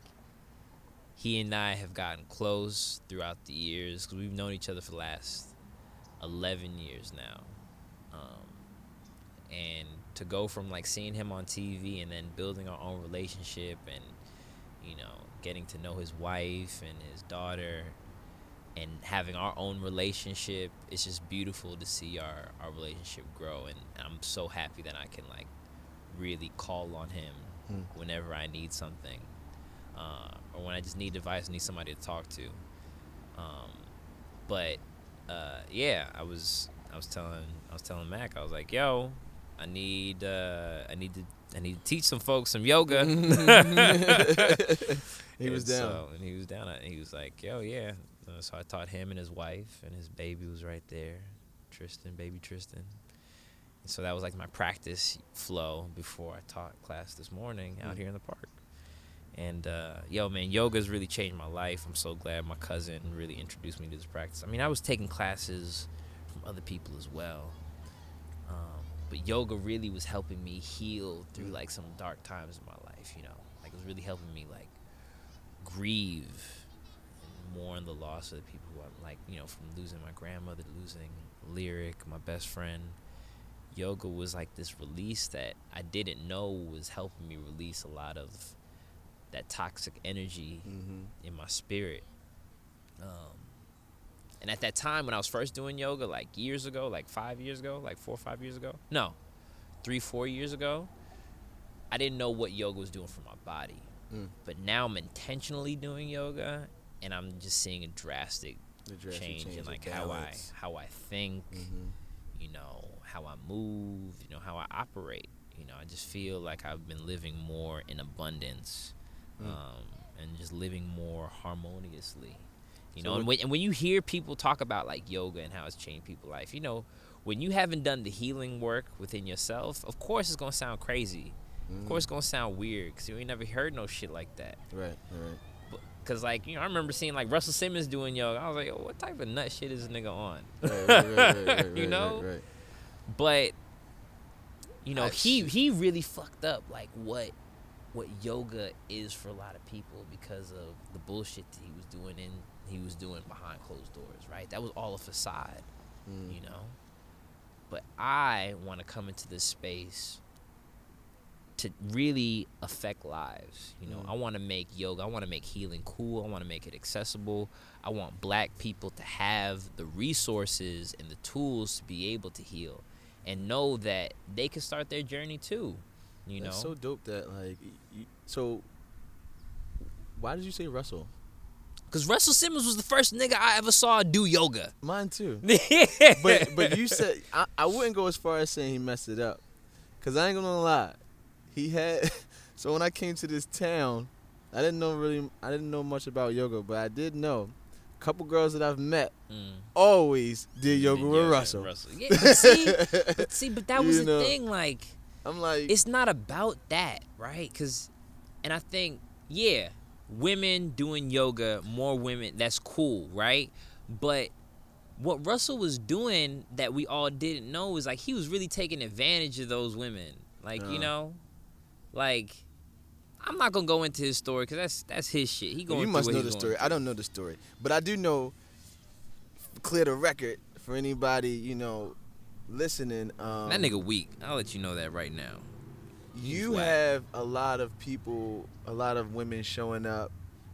he and I have gotten close throughout the years because we've known each other for the last 11 years now. Um, and to go from like seeing him on TV and then building our own relationship and, you know, getting to know his wife and his daughter and having our own relationship it's just beautiful to see our, our relationship grow and i'm so happy that i can like really call on him mm. whenever i need something uh, or when i just need advice need somebody to talk to um, but uh, yeah i was i was telling i was telling mac i was like yo i need uh, i need to I need to teach some folks some yoga. *laughs* he
was down.
So, and he was down. And he was like, "Yo, yeah, uh, so I taught him and his wife, and his baby was right there, Tristan, baby Tristan. And so that was like my practice flow before I taught class this morning out mm. here in the park. And uh, yo, man, yoga's really changed my life. I'm so glad my cousin really introduced me to this practice. I mean, I was taking classes from other people as well, um, but yoga really was helping me heal through like some dark times in my life. You know, like it was really helping me like grieve mourn the loss of the people who I'm like, you know, from losing my grandmother, losing Lyric, my best friend. Yoga was like this release that I didn't know was helping me release a lot of that toxic energy mm-hmm. in my spirit. Um, and at that time, when I was first doing yoga, like years ago, like five years ago, like four or five years ago, no, three, four years ago, I didn't know what yoga was doing for my body. Mm. But now I'm intentionally doing yoga, and I'm just seeing a drastic, drastic change, change, in like how I how I think, mm-hmm. you know, how I move, you know, how I operate. You know, I just feel like I've been living more in abundance, mm. um, and just living more harmoniously. You so know, and when, and when you hear people talk about like yoga and how it's changed people's life, you know, when you haven't done the healing work within yourself, of course it's gonna sound crazy. Mm-hmm. Of course it's gonna sound weird because you ain't never heard no shit like that.
Right, right.
Cause like you know, I remember seeing like Russell Simmons doing yoga. I was like, oh, what type of nut shit is this nigga on? Right, right, right, *laughs* you know. But you know, I he he really fucked up like what what yoga is for a lot of people because of the bullshit that he was doing in he was doing behind closed doors. Right, that was all a facade. Mm. You know. But I want to come into this space to really affect lives. You know, mm. I want to make yoga, I want to make healing cool, I want to make it accessible. I want black people to have the resources and the tools to be able to heal and know that they can start their journey too. You
That's
know,
so dope that like, you, so why did you say Russell?
Cause Russell Simmons was the first nigga I ever saw do yoga.
Mine too. *laughs* but but you said I, I wouldn't go as far as saying he messed it up. Cause I ain't gonna lie he had *laughs* so when I came to this town, I didn't know really I didn't know much about yoga, but I did know a couple girls that I've met mm. always did yoga with Russell.
Russell. Yeah, but see, *laughs* but see, but that was you the know, thing. Like,
I'm like,
it's not about that, right? Because, and I think, yeah, women doing yoga, more women, that's cool, right? But what Russell was doing that we all didn't know is like he was really taking advantage of those women. Like, you know, like, I'm not gonna go into his story because that's that's his shit. He going.
You must know the story. Through. I don't know the story, but I do know. Clear the record for anybody you know listening. Um,
that nigga weak. I'll let you know that right now.
He's you have a lot of people, a lot of women showing up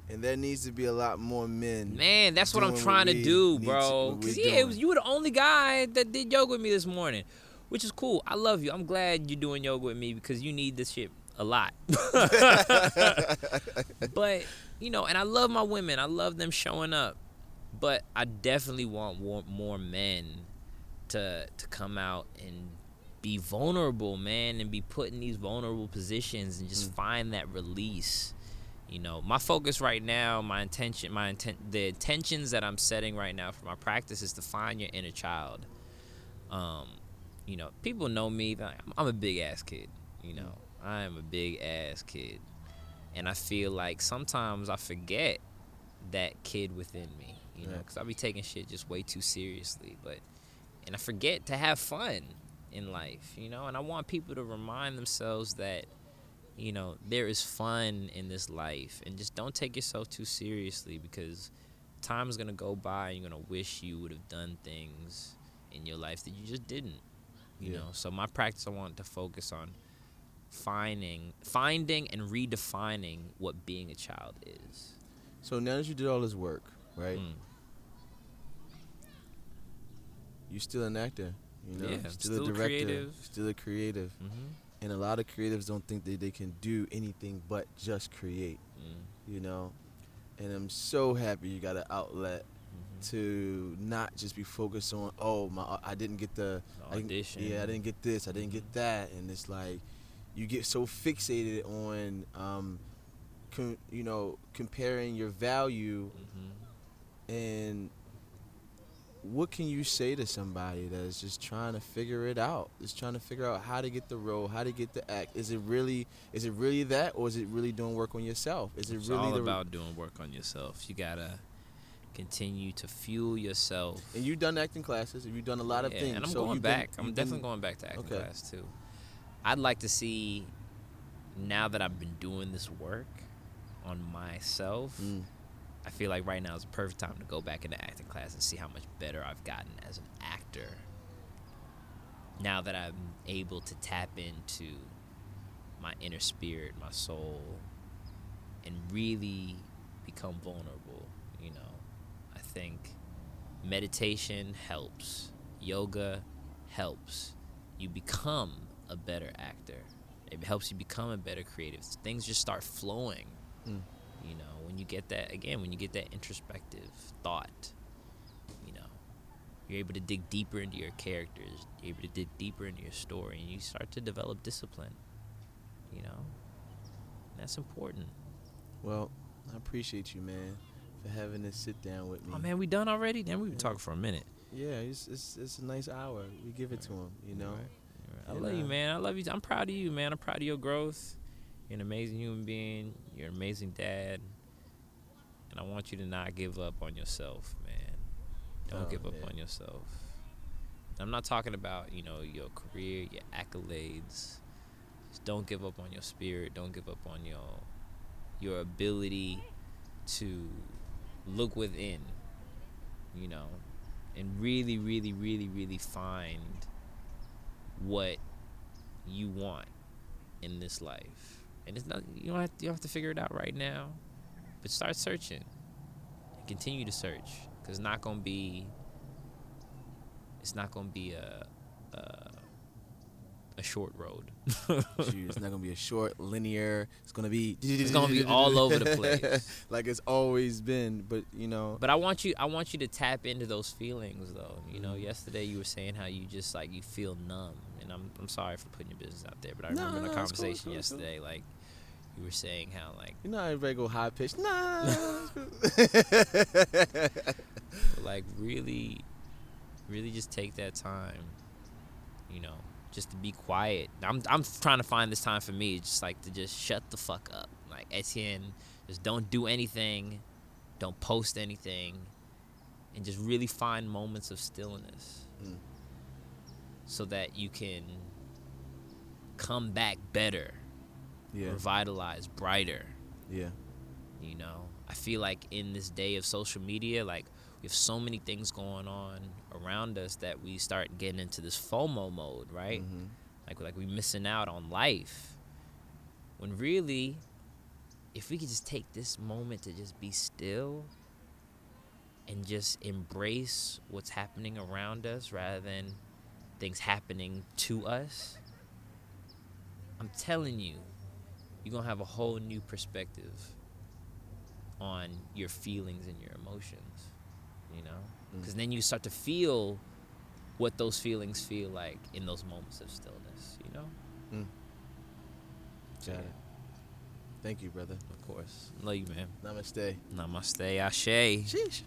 And there needs to be a lot more men.
Man, that's what I'm trying what to do, bro. Cause yeah, was, you were the only guy that did yoga with me this morning, which is cool. I love you. I'm glad you're doing yoga with me because you need this shit a lot. *laughs* but you know, and I love my women. I love them showing up. But I definitely want more, more men to to come out and be vulnerable, man, and be put in these vulnerable positions and just mm. find that release. You know, my focus right now, my intention, my intent, the intentions that I'm setting right now for my practice is to find your inner child. Um, you know, people know me. I'm a big ass kid. You know, mm. I am a big ass kid, and I feel like sometimes I forget that kid within me. You know, because I be taking shit just way too seriously, but and I forget to have fun in life. You know, and I want people to remind themselves that you know, there is fun in this life and just don't take yourself too seriously because time is going to go by and you're going to wish you would have done things in your life that you just didn't. You yeah. know, so my practice I want to focus on finding finding and redefining what being a child is.
So now that you did all this work, right? Mm. You're still an actor, you know,
yeah,
still,
still, a director, creative.
still a creative. Mm-hmm and a lot of creatives don't think that they can do anything but just create mm. you know and i'm so happy you got an outlet mm-hmm. to not just be focused on oh my i didn't get the,
the audition
I, yeah i didn't get this i didn't get mm-hmm. that and it's like you get so fixated on um, com, you know comparing your value mm-hmm. and what can you say to somebody that's just trying to figure it out? Just trying to figure out how to get the role how to get the act. Is it really is it really that or is it really doing work on yourself? Is it
it's
really
all about doing work on yourself. You gotta continue to fuel yourself.
And you've done acting classes and you've done a lot of
yeah,
things
and i'm
so
going back been, i'm definitely been, going back to acting okay. class too. I'd like to see now that i've been doing this work on myself mm I feel like right now is the perfect time to go back into acting class and see how much better I've gotten as an actor. Now that I'm able to tap into my inner spirit, my soul, and really become vulnerable, you know, I think meditation helps, yoga helps. You become a better actor. It helps you become a better creative. Things just start flowing. Mm. When you get that again, when you get that introspective thought, you know, you're able to dig deeper into your characters, you're able to dig deeper into your story, and you start to develop discipline. You know, and that's important.
Well, I appreciate you, man, for having this sit down with me.
Oh man, we done already? Then we've been talking for a minute.
Yeah, it's, it's it's a nice hour. We give it to him, you know.
Right. I love you, uh, man. I love you. I'm proud of you, man. I'm proud of your growth. You're an amazing human being. You're an amazing dad. And I want you to not give up on yourself, man. Don't oh, give up man. on yourself. I'm not talking about, you know, your career, your accolades. Just don't give up on your spirit. Don't give up on your your ability to look within, you know, and really, really, really, really find what you want in this life and it's not you don't have you don't have to figure it out right now, but start searching and continue to search because it's not gonna be it's not gonna be a a, a short road. *laughs*
it's not gonna be a short linear. It's gonna be
it's gonna be all over the place, *laughs*
like it's always been. But you know.
But I want you I want you to tap into those feelings though. You know, mm-hmm. yesterday you were saying how you just like you feel numb, and I'm I'm sorry for putting your business out there, but I remember no, in a conversation cool, cool, yesterday cool. like you were saying how like
you know everybody go high pitched. Nah. *laughs*
like really, really just take that time. You know, just to be quiet. I'm I'm trying to find this time for me, just like to just shut the fuck up. Like Etienne, just don't do anything, don't post anything, and just really find moments of stillness, mm. so that you can come back better yeah. revitalized, brighter.
Yeah.
You know, I feel like in this day of social media, like we have so many things going on around us that we start getting into this FOMO mode, right? Mm-hmm. Like like we missing out on life. When really, if we could just take this moment to just be still and just embrace what's happening around us rather than things happening to us, I'm telling you, you're going to have a whole new perspective on your feelings and your emotions, you know? Because mm. then you start to feel what those feelings feel like in those moments of stillness, you know? Mm.
So, yeah. Thank you, brother.
Of course. Love you, man.
Namaste.
Namaste. Ashe. Sheesh.